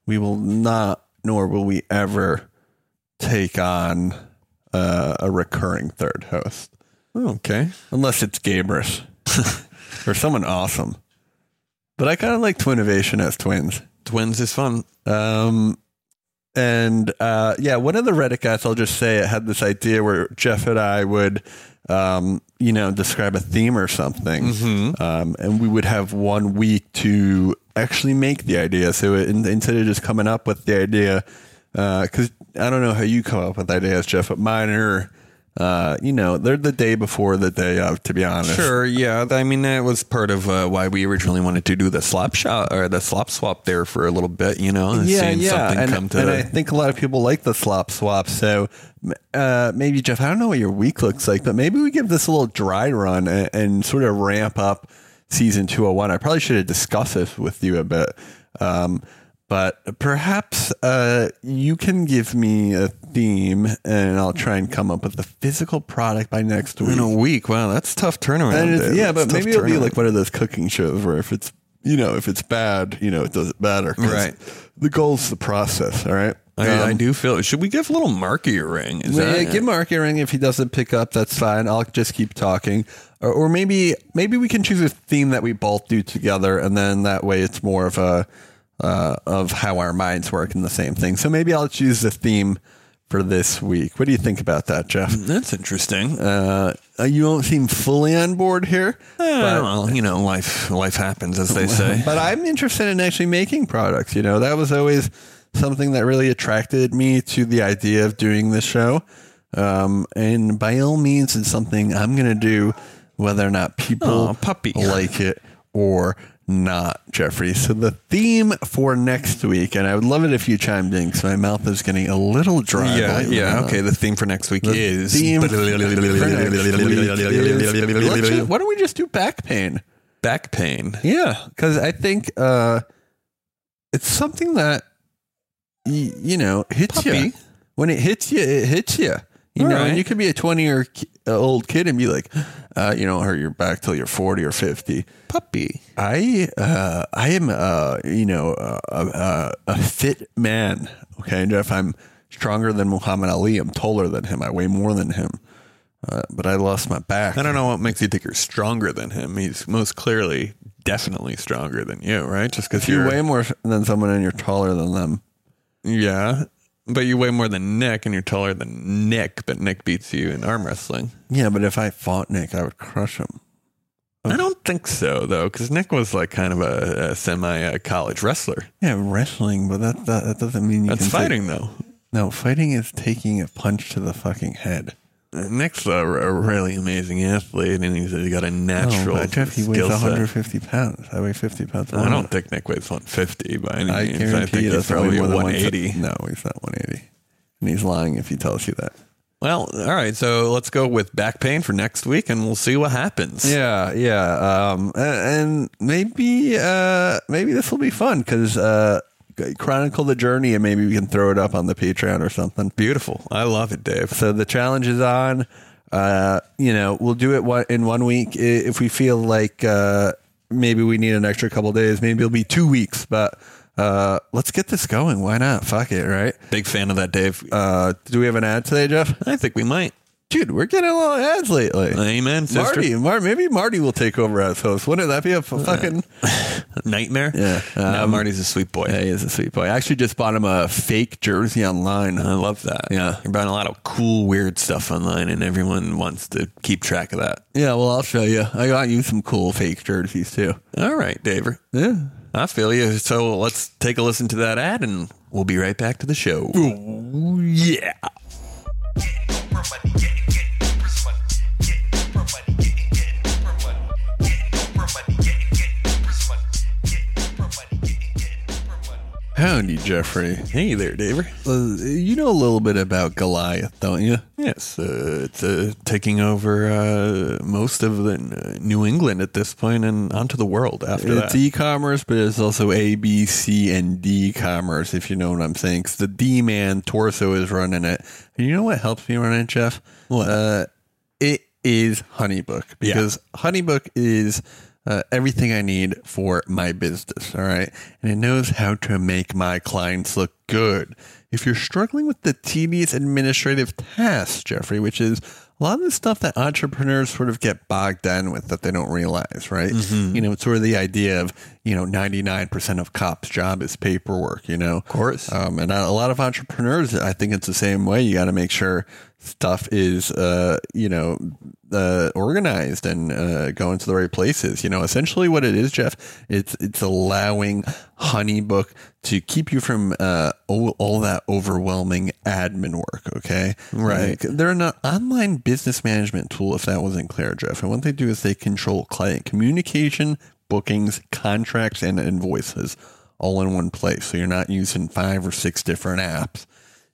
we will not, nor will we ever take on uh, a recurring third host, Okay. unless it's Gabrus or someone awesome. But I kind of like Twinnovation as twins. Twins is fun. Um, and uh, yeah, one of the Reddit guys, I'll just say, it had this idea where Jeff and I would, um, you know, describe a theme or something, um, and we would have one week to actually make the idea. So it, in, instead of just coming up with the idea, because I don't know how you come up with ideas, Jeff, but mine are. Uh, you know, they're the day before the day of, to be honest. Sure, yeah. I mean, that was part of uh, why we originally wanted to do the slop shot or the slop swap there for a little bit. You know, and seeing something and, come to. and I think a lot of people like the slop swap. So uh, maybe Jeff, I don't know what your week looks like, but maybe we give this a little dry run and, and sort of ramp up season two hundred one. I probably should have discussed this with you a bit. Um, but perhaps uh, you can give me a theme, and I'll try and come up with a physical product by next week. in a week, wow, that's tough turnaround. Yeah, That's but maybe it'll be like one of those cooking shows where if it's you know if it's bad, you know it doesn't. 'cause Right. The goal's the process. All right. I, I Um, do feel. Should we give a little Marky a ring? Is yeah, that give Mark a ring if he doesn't pick up. That's fine. I'll just keep talking, or, or maybe maybe we can choose a theme that we both do together, and then that way it's more of a uh, of how our minds work in the same thing. So maybe I'll choose the theme for this week. What do you think about that, Jeff? That's interesting. Uh, you don't seem fully on board here, Eh, well, you know, life life happens, as they say. but I'm interested in actually making products. You know, that was always something that really attracted me to the idea of doing this show. Um, and by all means, it's something I'm going to do, whether or not people Aw, puppy. like it or not, Jeffrey. So the theme for next week, and I would love it if you chimed in because my mouth is getting a little dry. yeah, believe it or yeah. Okay, the theme for next week is theme next week is- why don't we just do back pain? back pain. Yeah, because I think uh, it's something that y- you know hits you. When it hits you, it hits you. You All know, right. and you could be a twenty year ki- uh, old kid and be like, uh, you don't hurt your back till you're forty or fifty. Puppy. I uh, I am uh, you know uh, uh, a fit man. Okay, Jeff, I'm stronger than Muhammad Ali. I'm taller than him. I weigh more than him. Uh, but I lost my back. I don't know what makes you think you're stronger than him. He's most clearly, definitely stronger than you, right? Just because If you you're weigh more than someone and you're taller than them, yeah, but you weigh more than Nic, and you're taller than Nic. But Nic beats you in arm wrestling. yeah. But if I fought Nic, I would crush him. I don't think so though, because Nic was like kind of a, a semi uh, college wrestler. Yeah, wrestling, but that that, that doesn't mean you That's can take- fighting though. no, fighting is taking a punch to the fucking head. Nic's a, a really amazing athlete, and he's, he's got a natural oh, but Jeff, he weighs skill set. 150 pounds. I weigh 50 pounds. I don't think Nic weighs 150 by any I means. I think he's probably probably more than 180. 180. No, he's not 180, and he's lying if he tells you that. Well, all right. So let's go with back pain for next week, and we'll see what happens. Yeah, yeah, um, a- and maybe uh, maybe this will be fun because uh, chronicle the journey, and maybe we can throw it up on the Patreon or something. Beautiful. I love it, Dave. So the challenge is on. Uh, you know, we'll do it one, in one week if we feel like uh, maybe we need an extra couple days. Maybe it'll be two weeks, but uh, let's get this going. Why not? Fuck it, right? Big fan of that, Dave. Uh, do we have an ad today, Jeff? I think we might. Dude, we're getting a lot of ads lately. Amen, sister. Marty, Mar- maybe Marty will take over as host. Wouldn't that be a f- fucking? Nightmare. Yeah. no, Um, Marty's a sweet boy. Yeah, he is a sweet boy. I actually just bought him a fake jersey online. I love that. Yeah. You're buying a lot of cool, weird stuff online, and everyone wants to keep track of that. Yeah, well, I'll show you. I got you some cool fake jerseys too. All right, Dave. Yeah. I feel you. So let's take a listen to that ad, and we'll be right back to the show. Yeah. Howdy, Jeffrey. Hey there, Dave. Uh, you know a little bit about Goliath, don't you? Yes, uh, it's uh, taking over uh, most of the uh, New England at this point, and onto the world after It's that. e-commerce, but it's also A, B, C, and D commerce, if you know what I'm saying. Cause the D man torso is running it. And you know what helps me run it, Jeff? What? Uh, it is Honeybook because Honeybook is uh, everything I need for my business. All right. And it knows how to make my clients look good. If you're struggling with the tedious administrative tasks, Jeffrey, which is a lot of the stuff that entrepreneurs sort of get bogged down with that they don't realize, right? You know, it's sort of the idea of, you know, 99% of cops' job is paperwork, you know? Of course. Um, and a lot of entrepreneurs, I think it's the same way. You got to make sure stuff is, uh, you know, uh, organized and uh, going to the right places. You know, essentially what it is, Jeff, it's it's allowing HoneyBook to keep you from uh, all, all that overwhelming admin work. Okay, Right. Like, they're an online business management tool. If that wasn't clear, Jeff, and what they do is they control client communication, bookings, contracts, and invoices all in one place. So you're not using five or six different apps.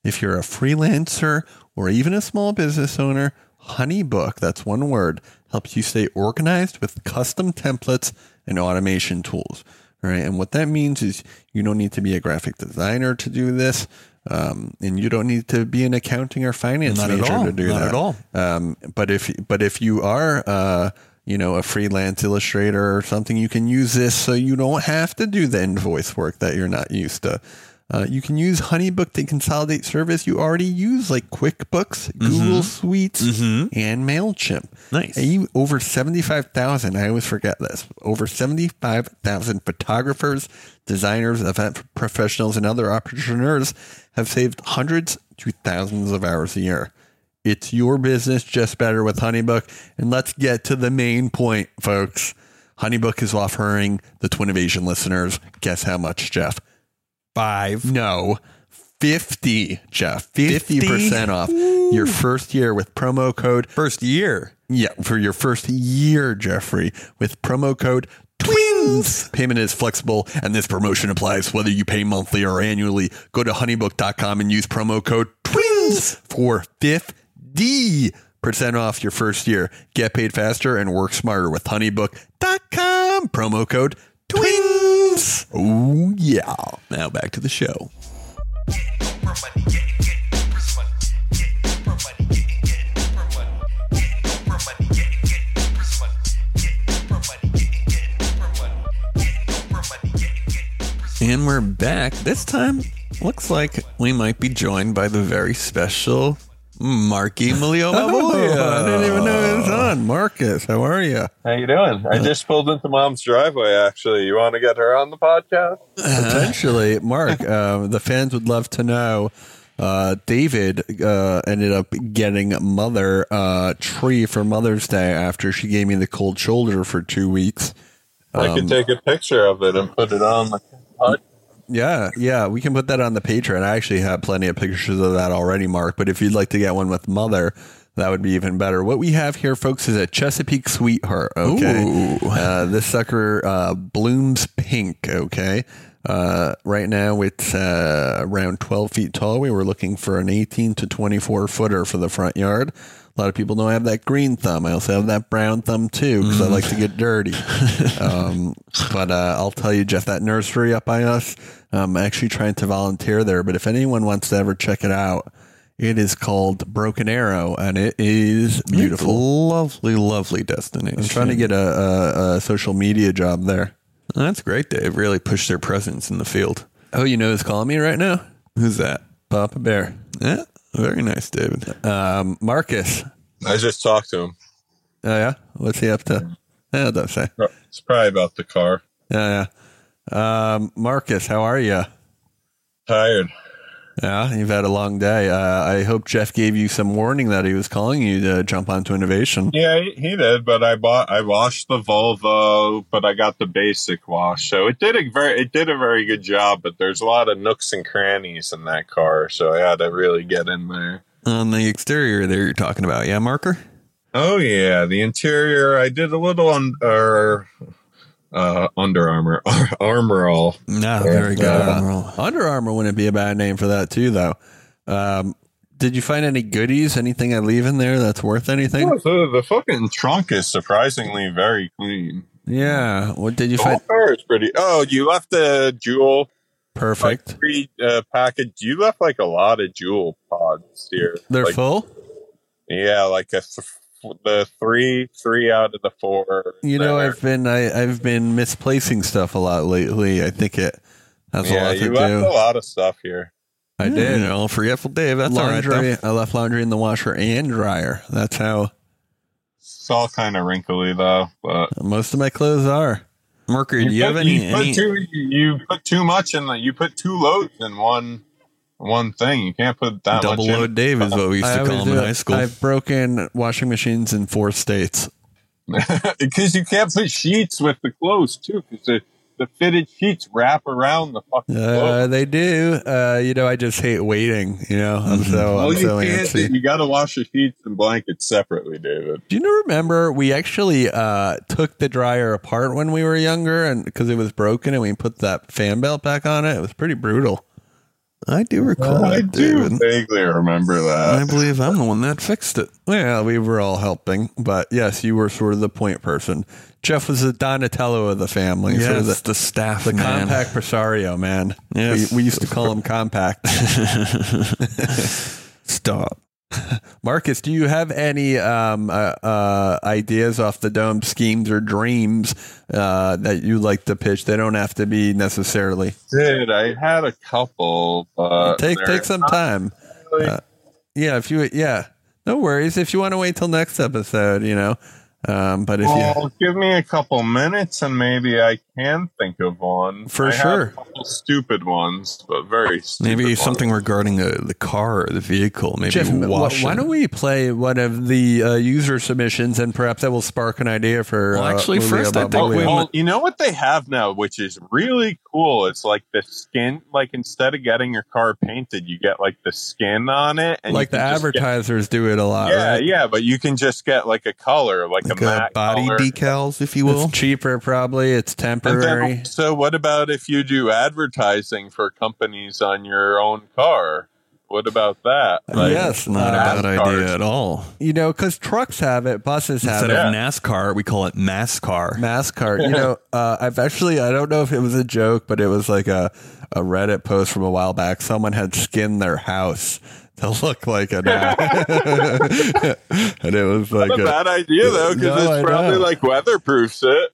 If you're a freelancer or even a small business owner, HoneyBook, that's one word, helps you stay organized with custom templates and automation tools. All right. And what that means is you don't need to be a graphic designer to do this. Um, and you don't need to be an accounting or finance Not at major all. to do Not that at all. um, but if but if you are uh, you know a freelance illustrator or something, you can use this so you don't have to do the invoice work that you're not used to. Uh, you can use HoneyBook to consolidate service you already use, like QuickBooks, Google Suites, and Mailchimp. Nice. And you- over seventy-five thousand. I always forget this. Over seventy-five thousand photographers, designers, event professionals, and other entrepreneurs have saved hundreds to thousands of hours a year. It's your business just better with HoneyBook. And let's get to the main point, folks. HoneyBook is offering the Twin Twinnovation listeners, guess how much, Jeff? Five. No, 50, Jeff. 50% off your first year with promo code. First year. Yeah, for your first year, Jeffrey, with promo code TWINS. Payment is flexible, and this promotion applies whether you pay monthly or annually. Go to honeybook.com and use promo code TWINS for 50% off your first year. Get paid faster and work smarter with honeybook.com. Promo code TWINS. Oh, yeah. Now back to the show. And we're back. This time, looks like we might be joined by the very special Marky Malio Oh, I didn't even know it was on. Marcus, how are you? How you doing? I just pulled into mom's driveway. Actually, you want to get her on the podcast? Potentially, Mark. Uh, the fans would love to know. Uh, David uh, ended up getting mother uh, tree for Mother's Day after she gave me the cold shoulder for two weeks. I Um, could take a picture of it and put it on the pod. Yeah, yeah, we can put that on the Patreon. I actually have plenty of pictures of that already, Mark. But if you'd like to get one with Mother, that would be even better. What we have here, folks, is a Chesapeake Sweetheart. Okay, uh, this sucker uh, blooms pink. Okay, uh, right now it's uh, around twelve feet tall. We were looking for an eighteen to twenty-four footer for the front yard. A lot of people don't have that green thumb. I also have that brown thumb too because I like to get dirty. um, but uh, I'll tell you, Jeff, that nursery up by us, I'm actually trying to volunteer there. But if anyone wants to ever check it out, it is called Broken Arrow, and it is beautiful. lovely, lovely destination. I'm trying to get a, a, a social media job there. That's great. They've really pushed their presence in the field. Oh, you know who's calling me right now? Who's that? Papa Bear. Yeah, very nice, David. Um, Marcus. I just talked to him. Oh, yeah? What's he up to? Yeah, don't say. It's probably about the car. Yeah, yeah. Um, Marcus, how are you? Tired. Yeah, you've had a long day. Uh, I hope Jeff gave you some warning that he was calling you to jump onto innovation. Yeah, he, did, but I bought I washed the Volvo, but I got the basic wash, so it did a very it did a very good job. But there's a lot of nooks and crannies in that car, so I had to really get in there. On the exterior there you're talking about, yeah, Marker? Oh yeah, the interior I did a little on or uh, Under Armour armor all. Nah, very good. Yeah. Admiral. Under Armour wouldn't be a bad name for that too, though. Um, did you find any goodies? Anything I leave in there that's worth anything? The, the fucking trunk is surprisingly very clean. Yeah. What did you The find? car is pretty. Oh, you left a Juul like Perfect. three uh, package. You left like a lot of Juul pods here. They're like, full. Yeah, like a th- the three three out of the four. You know, there. I've been I, I've been misplacing stuff a lot lately. I think it has a lot. yeah, lot you to left do. a lot of stuff here. I did. You know, forgetful Dave. That's laundry. all right. I left laundry in the washer and dryer. That's how It's all kind of wrinkly though. But most of my clothes are. Though. Mercury, do you have any? you put any too you put too much in the, you put two loads in one one thing. You can't put that double much in. load Dave is what we used I to call always him in high school. I've broken washing machines in four states. because you can't put sheets with the clothes too, because the, the fitted sheets wrap around the fucking Uh, they do. Uh, you know, I just hate waiting. You know, I'm so well, I'm you so can't. antsy. You got to wash the sheets and blankets separately, David. Do you remember we actually uh, took the dryer apart when we were younger, and because it was broken, and we put that fan belt back on it? It was pretty brutal. I do recall I that, do David. vaguely remember that. I believe I'm the one that fixed it. Yeah, we were all helping, but yes, you were sort of the point person. Jeff was the Donatello of the family, sort of Yes, the, the staff the man. Compaq Presario man. Yes. we, we used to call him Compaq. Stop. Marcus, do you have any um, uh, uh, ideas off the dome, schemes or dreams uh, that you like to pitch? They don't have to be necessarily. Did I had a couple, but take take some time. really- Uh, Yeah, if you yeah, no worries. If you want to wait till next episode, you know. Um, but if you give me a couple minutes and maybe I can think of one. For I sure. a stupid ones, but very stupid Maybe ones. something regarding uh, the car or the vehicle. Maybe Jeff, wh- why don't we play one of the uh, user submissions and perhaps that will spark an idea for. Well, uh, actually, movie first I about think Oh, we- well, you know what they have now, which is really cool. It's like the skin. Like instead of getting your car painted, you get like the skin on it, and like the can just get- advertisers do it a lot. yeah, right? yeah, but you can just get like a color, like, like a uh, matte body color. decals, if you will? It's cheaper, probably. It's And temporary. then, so what about if you do advertising for companies on your own car? What about that? Uh, yes, not uh, a bad NASCAR. idea at all. you know, because trucks have it, buses have Instead it. of Yeah. NASCAR, we call it MassCar. MassCard. You know, uh, I've actually, I don't know if it was a joke, but it was like a, a Reddit post from a while back. Someone had skinned their house to look like an ad. and it was like Not a a, bad idea though, because No, I it's probably know. like weatherproofs it.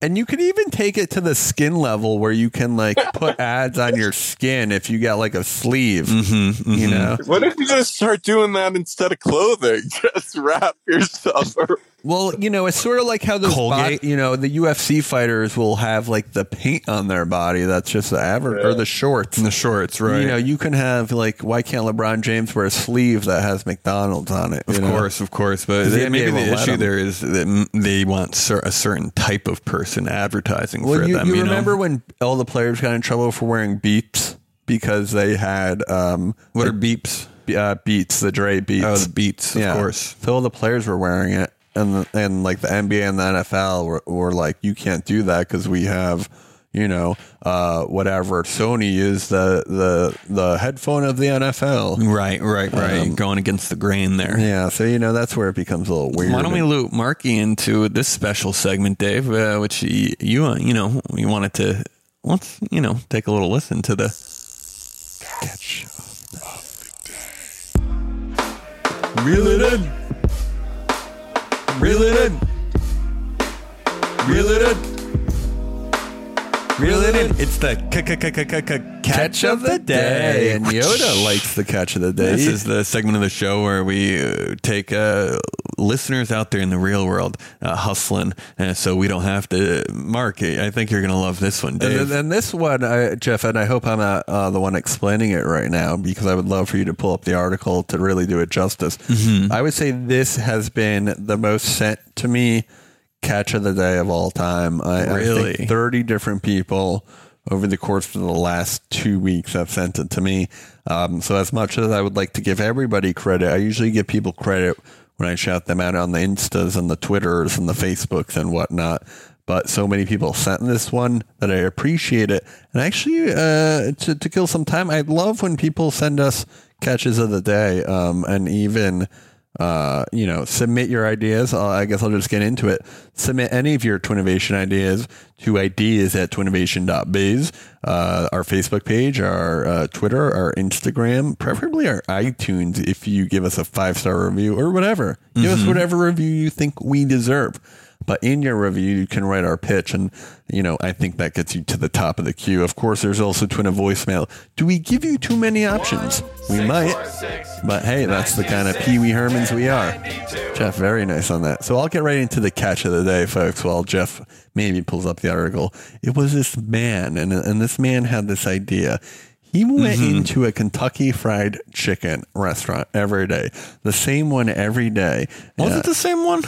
And you could even take it to the skin level where you can like put ads on your skin if you got like a sleeve, Mm-hmm, you know? What if you just start doing that instead of clothing? Just wrap yourself. ar- Well, you know, it's sort of like how those, Colgate? body, you know, the UFC fighters will have like the paint on their body. That's just the average, or the shorts. The shorts, right? You know, you can have like, why can't LeBron James wear a sleeve that has McDonald's on it? Of know? course, of course, but 'Cause the they- maybe the issue them. there is that they want cer- a certain type of person advertising Well, for you, them. you You, remember know? when all the players got in trouble for wearing beeps because they had um, what are beeps? uh, Beats, the Dre Beats. Oh, the beats, of course. So all the players were wearing it, and the, and like the NBA and the NFL were, were like, you can't do that because we have, you know, uh, whatever. Sony is the the the headphone of the NFL. Right, right, right. Um, Going against the grain there. Yeah, so you know that's where it becomes a little weird. Why don't we loop Marky into this special segment, Dave? Uh, which you, you, uh, you know, you wanted to let's, you know, take a little listen to the catch? reel it in, reel it in, reel it in, reel it in. It's the catch of the day, and Yoda likes the catch of the day. This is the segment of the show where we uh, take uh, listeners out there in the real world uh, hustling, uh, so we don't have to. Mark, I think you're going to love this one, And, Dave. then- and this one, I, Jeff, and I hope I'm not uh, the one explaining it right now because I would love for you to pull up the article to really do it justice. Mm-hmm. I would say this has been the most sent to me catch of the day of all time. I, I think 30 different people over the course of the last two weeks have sent it to me. Um, so as much as I would like to give everybody credit, I usually give people credit when I shout them out on the Instas and the Twitters and the Facebooks and whatnot. But so many people sent this one that I appreciate it. And actually, uh, to, to kill some time, I love when people send us catches of the day um, and even uh, you know, submit your ideas. Uh, I guess I'll just get into it. Submit any of your Twinnovation ideas to ideas at twinnovation.biz, uh, our Facebook page, our uh, Twitter, our Instagram, preferably our iTunes if you give us a five star review or whatever. Give us whatever review you think we deserve. But in your review, you can write our pitch, and you know I think that gets you to the top of the queue. Of course, there's also twin a voicemail. Do we give you too many options? We might, but hey, that's the kind of Pee Wee Hermans we are. Jeff, very nice on that. So I'll get right into the catch of the day, folks. While Jeff maybe pulls up the article, it was this man, and and this man had this idea. He went into a Kentucky Fried Chicken restaurant every day, the same one every day. Was Uh, it the same one?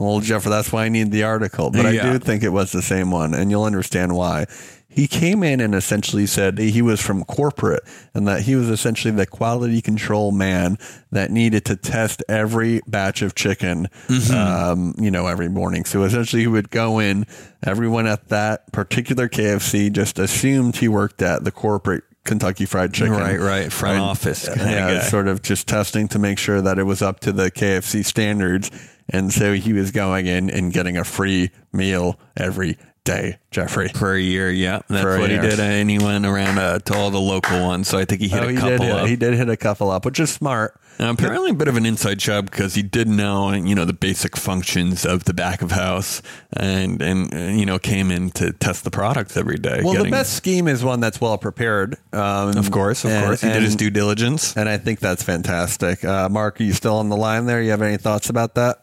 Well, Jeff, that's why I need the article. But I do think it was the same one, and you'll understand why. He came in and essentially said he was from corporate and that he was essentially the quality control man that needed to test every batch of chicken, um, you know, every morning. So essentially, he would go in, everyone at that particular KFC just assumed he worked at the corporate Kentucky Fried Chicken. Right, right. Front office kinda yeah, guy. sort of just testing to make sure that it was up to the KFC standards. And so he was going in and getting a free meal every day, Jeffrey. For a year, yeah. That's what year. he did. And he went around uh, to all the local ones. So I think he hit Oh, a couple did. Up. he did hit a couple up, which is smart. And apparently a bit of an inside job because he did know, you know, the basic functions of the back of house and, and, uh, you know, came in to test the products every day. Well, the best scheme is one that's well prepared. Um, Of course, of and- course. He did his due diligence. And I think that's fantastic. Uh, Mark, are you still on the line there? You have any thoughts about that?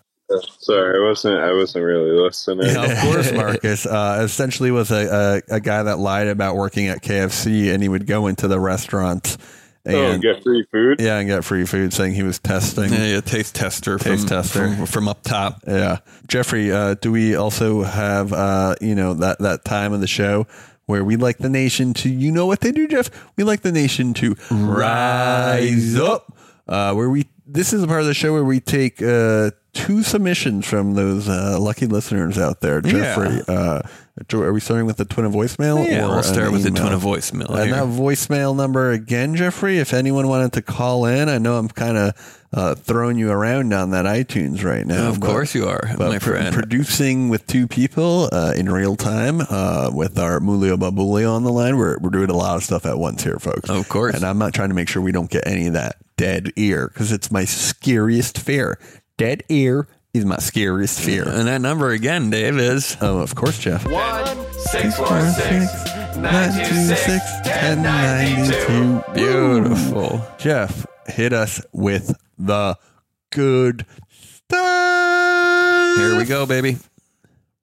Sorry, I wasn't. I wasn't really listening. Yeah, of course, Marcus. Uh, essentially, was a, a a guy that lied about working at KFC, and he would go into the restaurant Oh, and get free food. yeah, and get free food, saying he was testing. Yeah, yeah, taste tester. Taste from, tester. From, from up top. Yeah, Jeffrey. Uh, do we also have uh, you know that that time of the show where we like the nation to you know what they do, Jeff? We like the nation to rise up. Uh, where we this is a part of the show where we take uh, two submissions from those uh, lucky listeners out there, Jeffrey. Uh, are we starting with the twin of voicemail? Yeah, or we'll start with the twin of voicemail. And here. that voicemail number again, Jeffrey, if anyone wanted to call in, I know I'm kind of uh, throwing you around on that iTunes right now. Of but- course you are, my pr- friend. producing with two people uh, in real time uh, with our Mulio Babulio on the line. We're, we're doing a lot of stuff at once here, folks. Of course. And I'm not trying to make sure we don't get any of that dead ear because it's my scariest fear. Dead ear is my scariest fear. and that number again, Dave, is Oh, of course, Jeff. Six Four, six, nine, two, six, ten, ninety-two. beautiful. Jeff, hit us with the good stuff. Here we go, baby.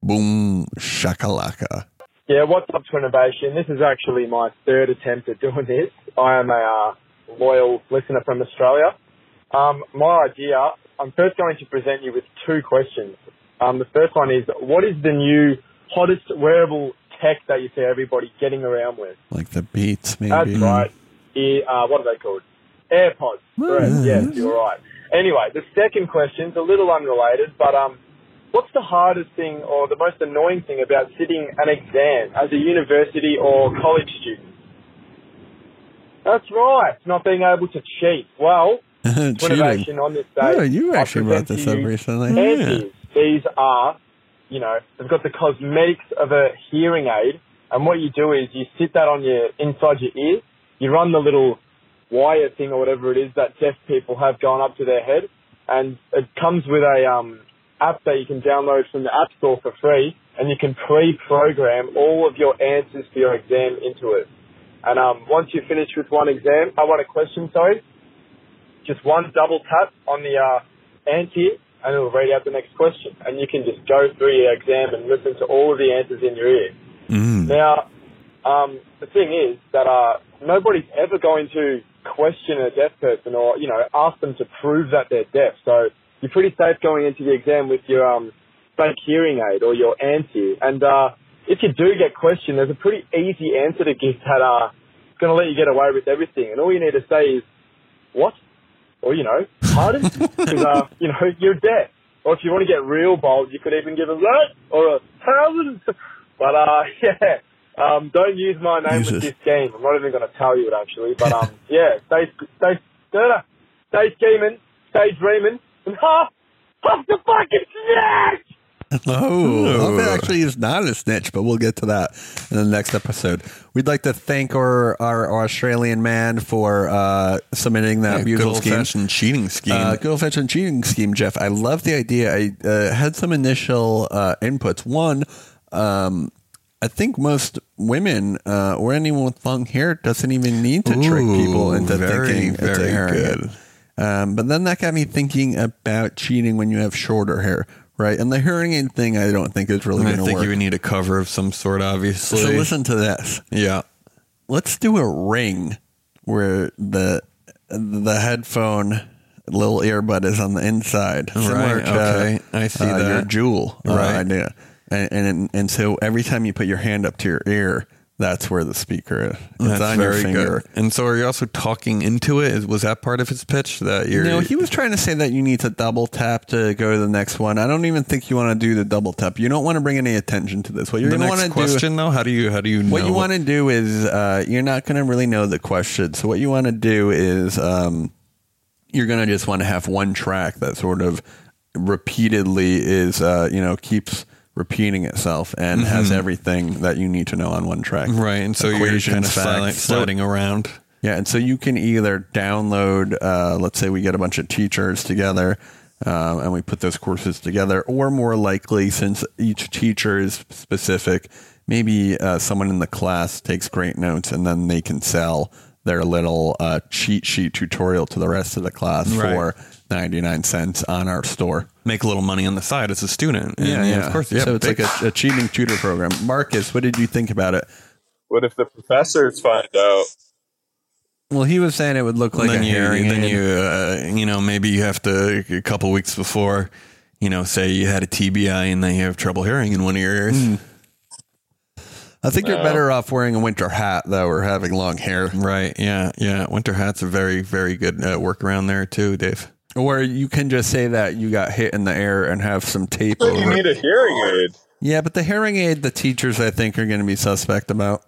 Boom, shakalaka. Yeah, what's up, Twinnovation? This is actually my third attempt at doing this. I am a uh, loyal listener from Australia. Um, my idea, I'm first going to present you with two questions. Um, the first one is, what is the new hottest wearable tech that you see everybody getting around with? Like the beats, maybe. That's right. Ear, uh, what are they called? AirPods. Correct. Yes, you're right. Anyway, the second question's a little unrelated, but um, what's the hardest thing or the most annoying thing about sitting an exam as a university or college student? That's right, not being able to cheat. Well. innovation on this day. Oh, you actually brought this up recently. Antis. These are, you know, they've got the cosmetics of a hearing aid, and what you do is you sit that on your inside your ear, you run the little wire thing or whatever it is that deaf people have going up to their head, and it comes with a um, app that you can download from the App Store for free, and you can pre-program all of your answers for your exam into it. And um, once you finish with one exam, I want a question, sorry, just one double tap on the uh, and it'll read out the next question. And you can just go through your exam and listen to all of the answers in your ear. Now, um, the thing is that uh, nobody's ever going to question a deaf person or, you know, ask them to prove that they're deaf. So you're pretty safe going into the exam with your um, fake hearing aid or your anti. And uh, if you do get questioned, there's a pretty easy answer to give that uh, going to let you get away with everything. And all you need to say is, what? Or, you know, pardon? Because, uh, you know, you're deaf. Or if you want to get real bold, you could even give a what? Or a thousand. But, uh, yeah. Um, don't use my name Jesus. with this game. I'm not even going to tell you it, actually. But, um, yeah, stay, stay, stay scheming, stay dreaming, and half, half the fucking snatch! Oh, Huffy actually is not a snitch, but we'll get to that in the next episode. We'd like to thank our, our Australian man for uh, submitting that good beautiful old scheme. fashioned cheating scheme. Uh, good old fashioned cheating scheme, Jeff. I love the idea. I uh, had some initial uh, inputs. One, um, I think most women uh, or anyone with long hair doesn't even need to trick people into very, thinking it's a very hearing aid. good. Um, but then that got me thinking about cheating when you have shorter hair, right? And the hearing aid thing, I don't think is really I going to think you would need a cover of some sort, obviously. so listen to this. Yeah. Let's do a ring where the the headphone little earbud is on the inside, similar Right, to okay. I see uh, your that. jewel uh, Right. idea. And, and and so every time you put your hand up to your ear, that's where the speaker is. It's That's on your finger. good. And so, are you also talking into it? Was that part of his pitch that you're? No, he was trying to say that you need to double tap to go to the next one. I don't even think you want to do the double tap. You don't want to bring any attention to this. What you're going to next want to do question though. How do you? How do you? what know you want to do is uh, you're not going to really know the question. So what you want to do is um, you're going to just want to have one track that sort of repeatedly is uh, you know keeps repeating itself and has everything that you need to know on one track. Mm-hmm. Right, and so you're Equations, kind of facts. silent, So- sliding around. Yeah, and so you can either download, uh, let's say we get a bunch of teachers together um, and we put those courses together, or more likely, since each teacher is specific, maybe uh, someone in the class takes great notes and then they can sell their little uh, cheat sheet tutorial to the rest of the class Right. for 99 cents on our store. Make a little money on the side as a student. And, of course. Yeah, so it's big- like a, a cheating tutor program. Marcus, what did you think about it? What if the professors find out? Well, he was saying it would look like then a you, hearing then aid. you, uh, you know, maybe you have to a couple weeks before, you know, say you had a TBI and then you have trouble hearing in one of your ears. Hmm. I think you're better off wearing a winter hat though, or having long hair, Right? Yeah, yeah. Winter hat's are very, very good uh, workaround there too, Dave. or you can just say that you got hit in the air and have some tape You need a hearing aid. Yeah, but the hearing aid, the teachers I think are going to be suspect about.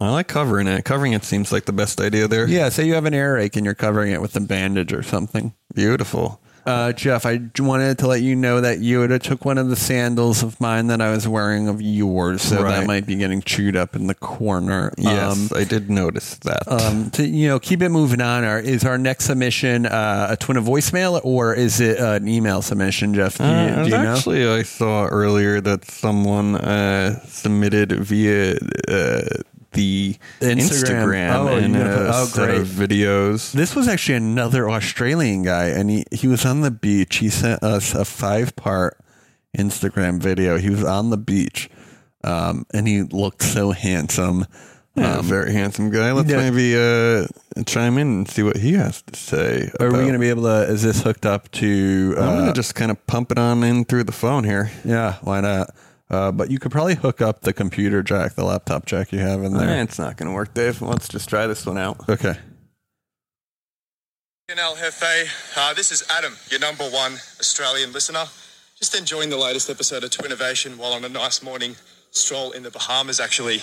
I like covering it. Covering it seems like the best idea there. Yeah, say you have an earache and you're covering it with a bandage or something. Beautiful. Uh, Jeff, I wanted to let you know that Yoda took one of the sandals of mine that I was wearing of yours, so that might be getting chewed up in the corner. Yes, Um, I did notice that. um, to you know, keep it moving on. Our, is our next submission uh, a twin of voicemail or is it uh, an email submission, Jeff? Do you, Uh, do you know? actually, I saw earlier that someone uh, submitted via uh, the Instagram. Instagram, Oh, and a oh, set of videos. This was actually another Australian guy, and he, he was on the beach. He sent us a five part Instagram video. He was on the beach, um, and he looked so handsome. Yeah, very handsome guy. Let's yeah. maybe uh, chime in and see what he has to say. Are we going to be able to? Is this hooked up to? I'm Uh, gonna just kind of pump it on in through the phone here. yeah, why not? Uh, but you could probably hook up the computer jack, the laptop jack you have in there. Eh, it's not gonna work, Dave. Let's just try this one out. Okay. El Jefe, uh, this is Adam, your number one Australian listener. Just enjoying the latest episode of Twinnovation while on a nice morning stroll in the Bahamas, actually.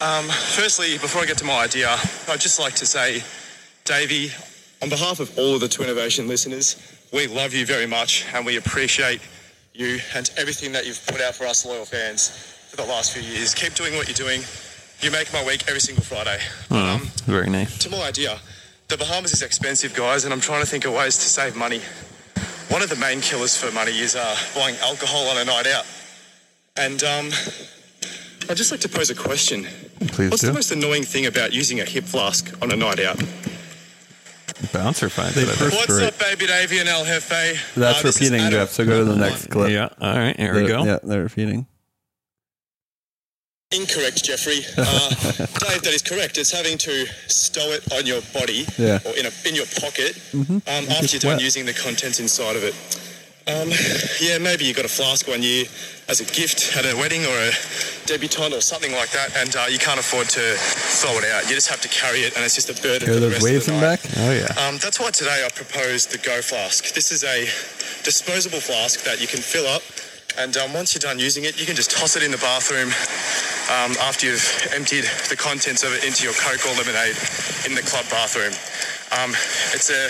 Um, firstly, before I get to my idea, I'd just like to say, Davey, on behalf of all of the Twinnovation listeners, we love you very much and we appreciate you and everything that you've put out for us loyal fans for the last few years. Keep doing what you're doing. You make my week every single Friday. Um, Very nice. to my idea, the Bahamas is expensive, guys, and I'm trying to think of ways to save money. One of the main killers for money is uh, buying alcohol on a night out. And um, I'd just like to pose a question. Please What's do. the most annoying thing about using a hip flask on a night out? Bouncer finds it. What's Right. up, baby Davey and El Jefe? That's Uh, repeating, Jeff. So go to the next clip. Yeah. All right. Here we go. Yeah, they're repeating. Incorrect, Jeffrey. Uh, Dave, that is correct. It's having to stow it on your body Yeah. Mm-hmm. or in, a, in your pocket um, after gets you're done wet. using the contents inside of it. Um, yeah, maybe you got a flask one year as a gift at a wedding or a debutante or something like that, and uh, you can't afford to throw it out. You just have to carry it, and it's just a burden Hear those rest waves of in back? Oh yeah. Um, that's why today I proposed the Go Flask. This is a disposable flask that you can fill up, and um, once you're done using it, you can just toss it in the bathroom um, after you've emptied the contents of it into your Coke or lemonade in the club bathroom. Um, it's a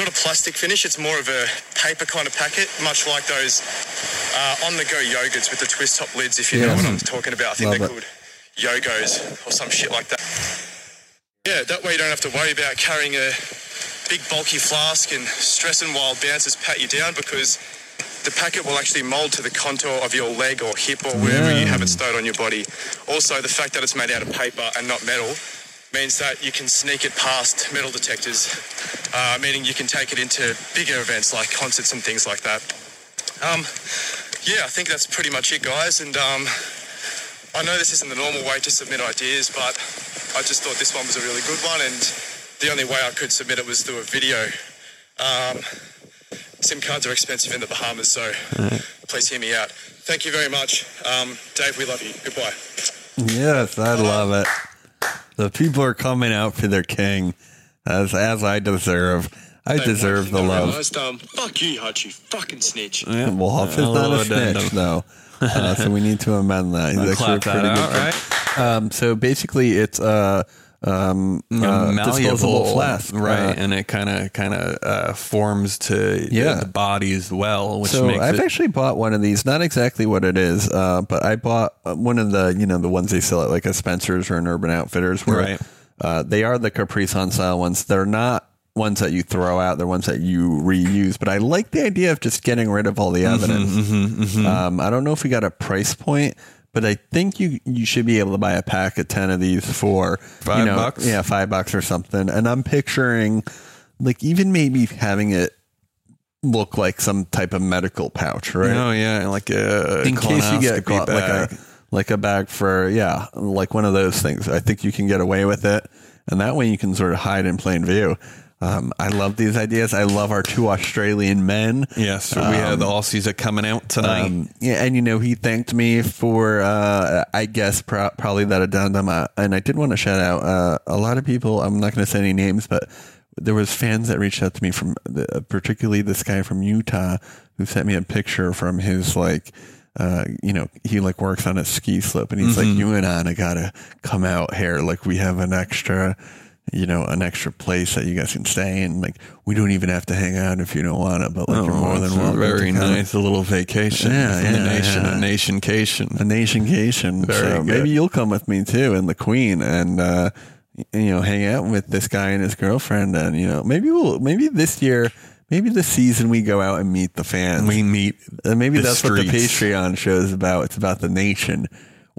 not a plastic finish; it's more of a paper kind of packet, much like those uh, on the go yogurts with the twist top lids, if you know what I'm talking about. I think Love they're it. called yogos or some shit like that. Yeah, that way you don't have to worry about carrying a big bulky flask and stressing while bouncers pat you down because the packet will actually mold to the contour of your leg or hip or wherever you have it stowed on your body. Also, the fact that it's made out of paper and not metal means that you can sneak it past metal detectors, uh, meaning you can take it into bigger events like concerts and things like that. Um, yeah, I think that's pretty much it, guys. And um, I know this isn't the normal way to submit ideas, but I just thought this one was a really good one, and the only way I could submit it was through a video. Um, SIM cards are expensive in the Bahamas, so please hear me out. Thank you very much. Um, Dave, we love you. Goodbye. Yes, I love it. The people are coming out for their king, as as I deserve. I deserve the love. Realised, um, fuck you, Hachi. Fucking snitch. Well, Huff is not a snitch, addendum. though. Uh, so we need to amend that. He's actually a Clap that out, good right? Um, so basically, it's uh, um, uh, disposable flask, right? Uh, and it kind of kind of uh, forms to Yeah. the body as well, which so makes I've it. actually bought one of these. Not exactly what it is, uh, but I bought uh, one of the you know the ones they sell at like a Spencer's or an Urban Outfitters, where Right. uh, they are the Capri Sun style ones. They're not ones that you throw out; they're ones that you reuse. But I like the idea of just getting rid of all the Mm-hmm, evidence. Um, I don't know if we got a price point. But I think you you should be able to buy a pack of ten of these for Five you know, bucks? yeah, five bucks or something. And I'm picturing like even maybe having it look like some type of medical pouch, right? oh yeah, like a In case you get caught, like bag. a like a bag for yeah, like one of those things. I think you can get away with it, and that way you can sort of hide in plain view. Um, I love these ideas. I love our two Australian men. Yes, we have the Aussies are coming out tonight. Um, yeah, and you know he thanked me for uh, I guess pro- probably that addendum, uh, and I did want to shout out uh, a lot of people. I'm not going to say any names, but there was fans that reached out to me from, the, particularly this guy from Utah who sent me a picture from his like. Uh, you know, he like works on a ski slope and he's like, you and Ana gotta come out here. Like we have an extra, you know, an extra place that you guys can stay in. Like we don't even have to hang out if you don't want to, but like you're more than welcome. very nice. A little vacation. Yeah, from the yeah, nation, yeah. a nationcation. a nationcation. Very so good. maybe you'll come with me too, and the Queen, and uh, you know, hang out with this guy and his girlfriend, and you know, maybe we'll maybe this year. Maybe this season we go out and meet the fans. We meet and maybe the that's what the. Patreon show is about. It's about the nation.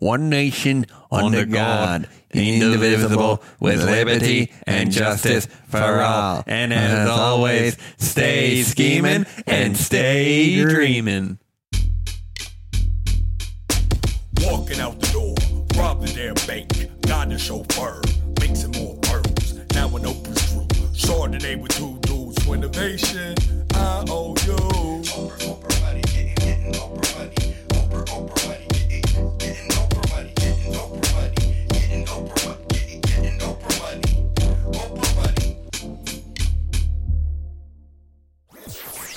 One nation under, Under God, God, indivisible, with liberty and justice for all. And as always, stay scheming and stay dreaming. Walking out the door, robbed the damn bank, got the chauffeur, mixing more pearls. Now an open screw, Chardonnay with two dudes, innovation. I owe you.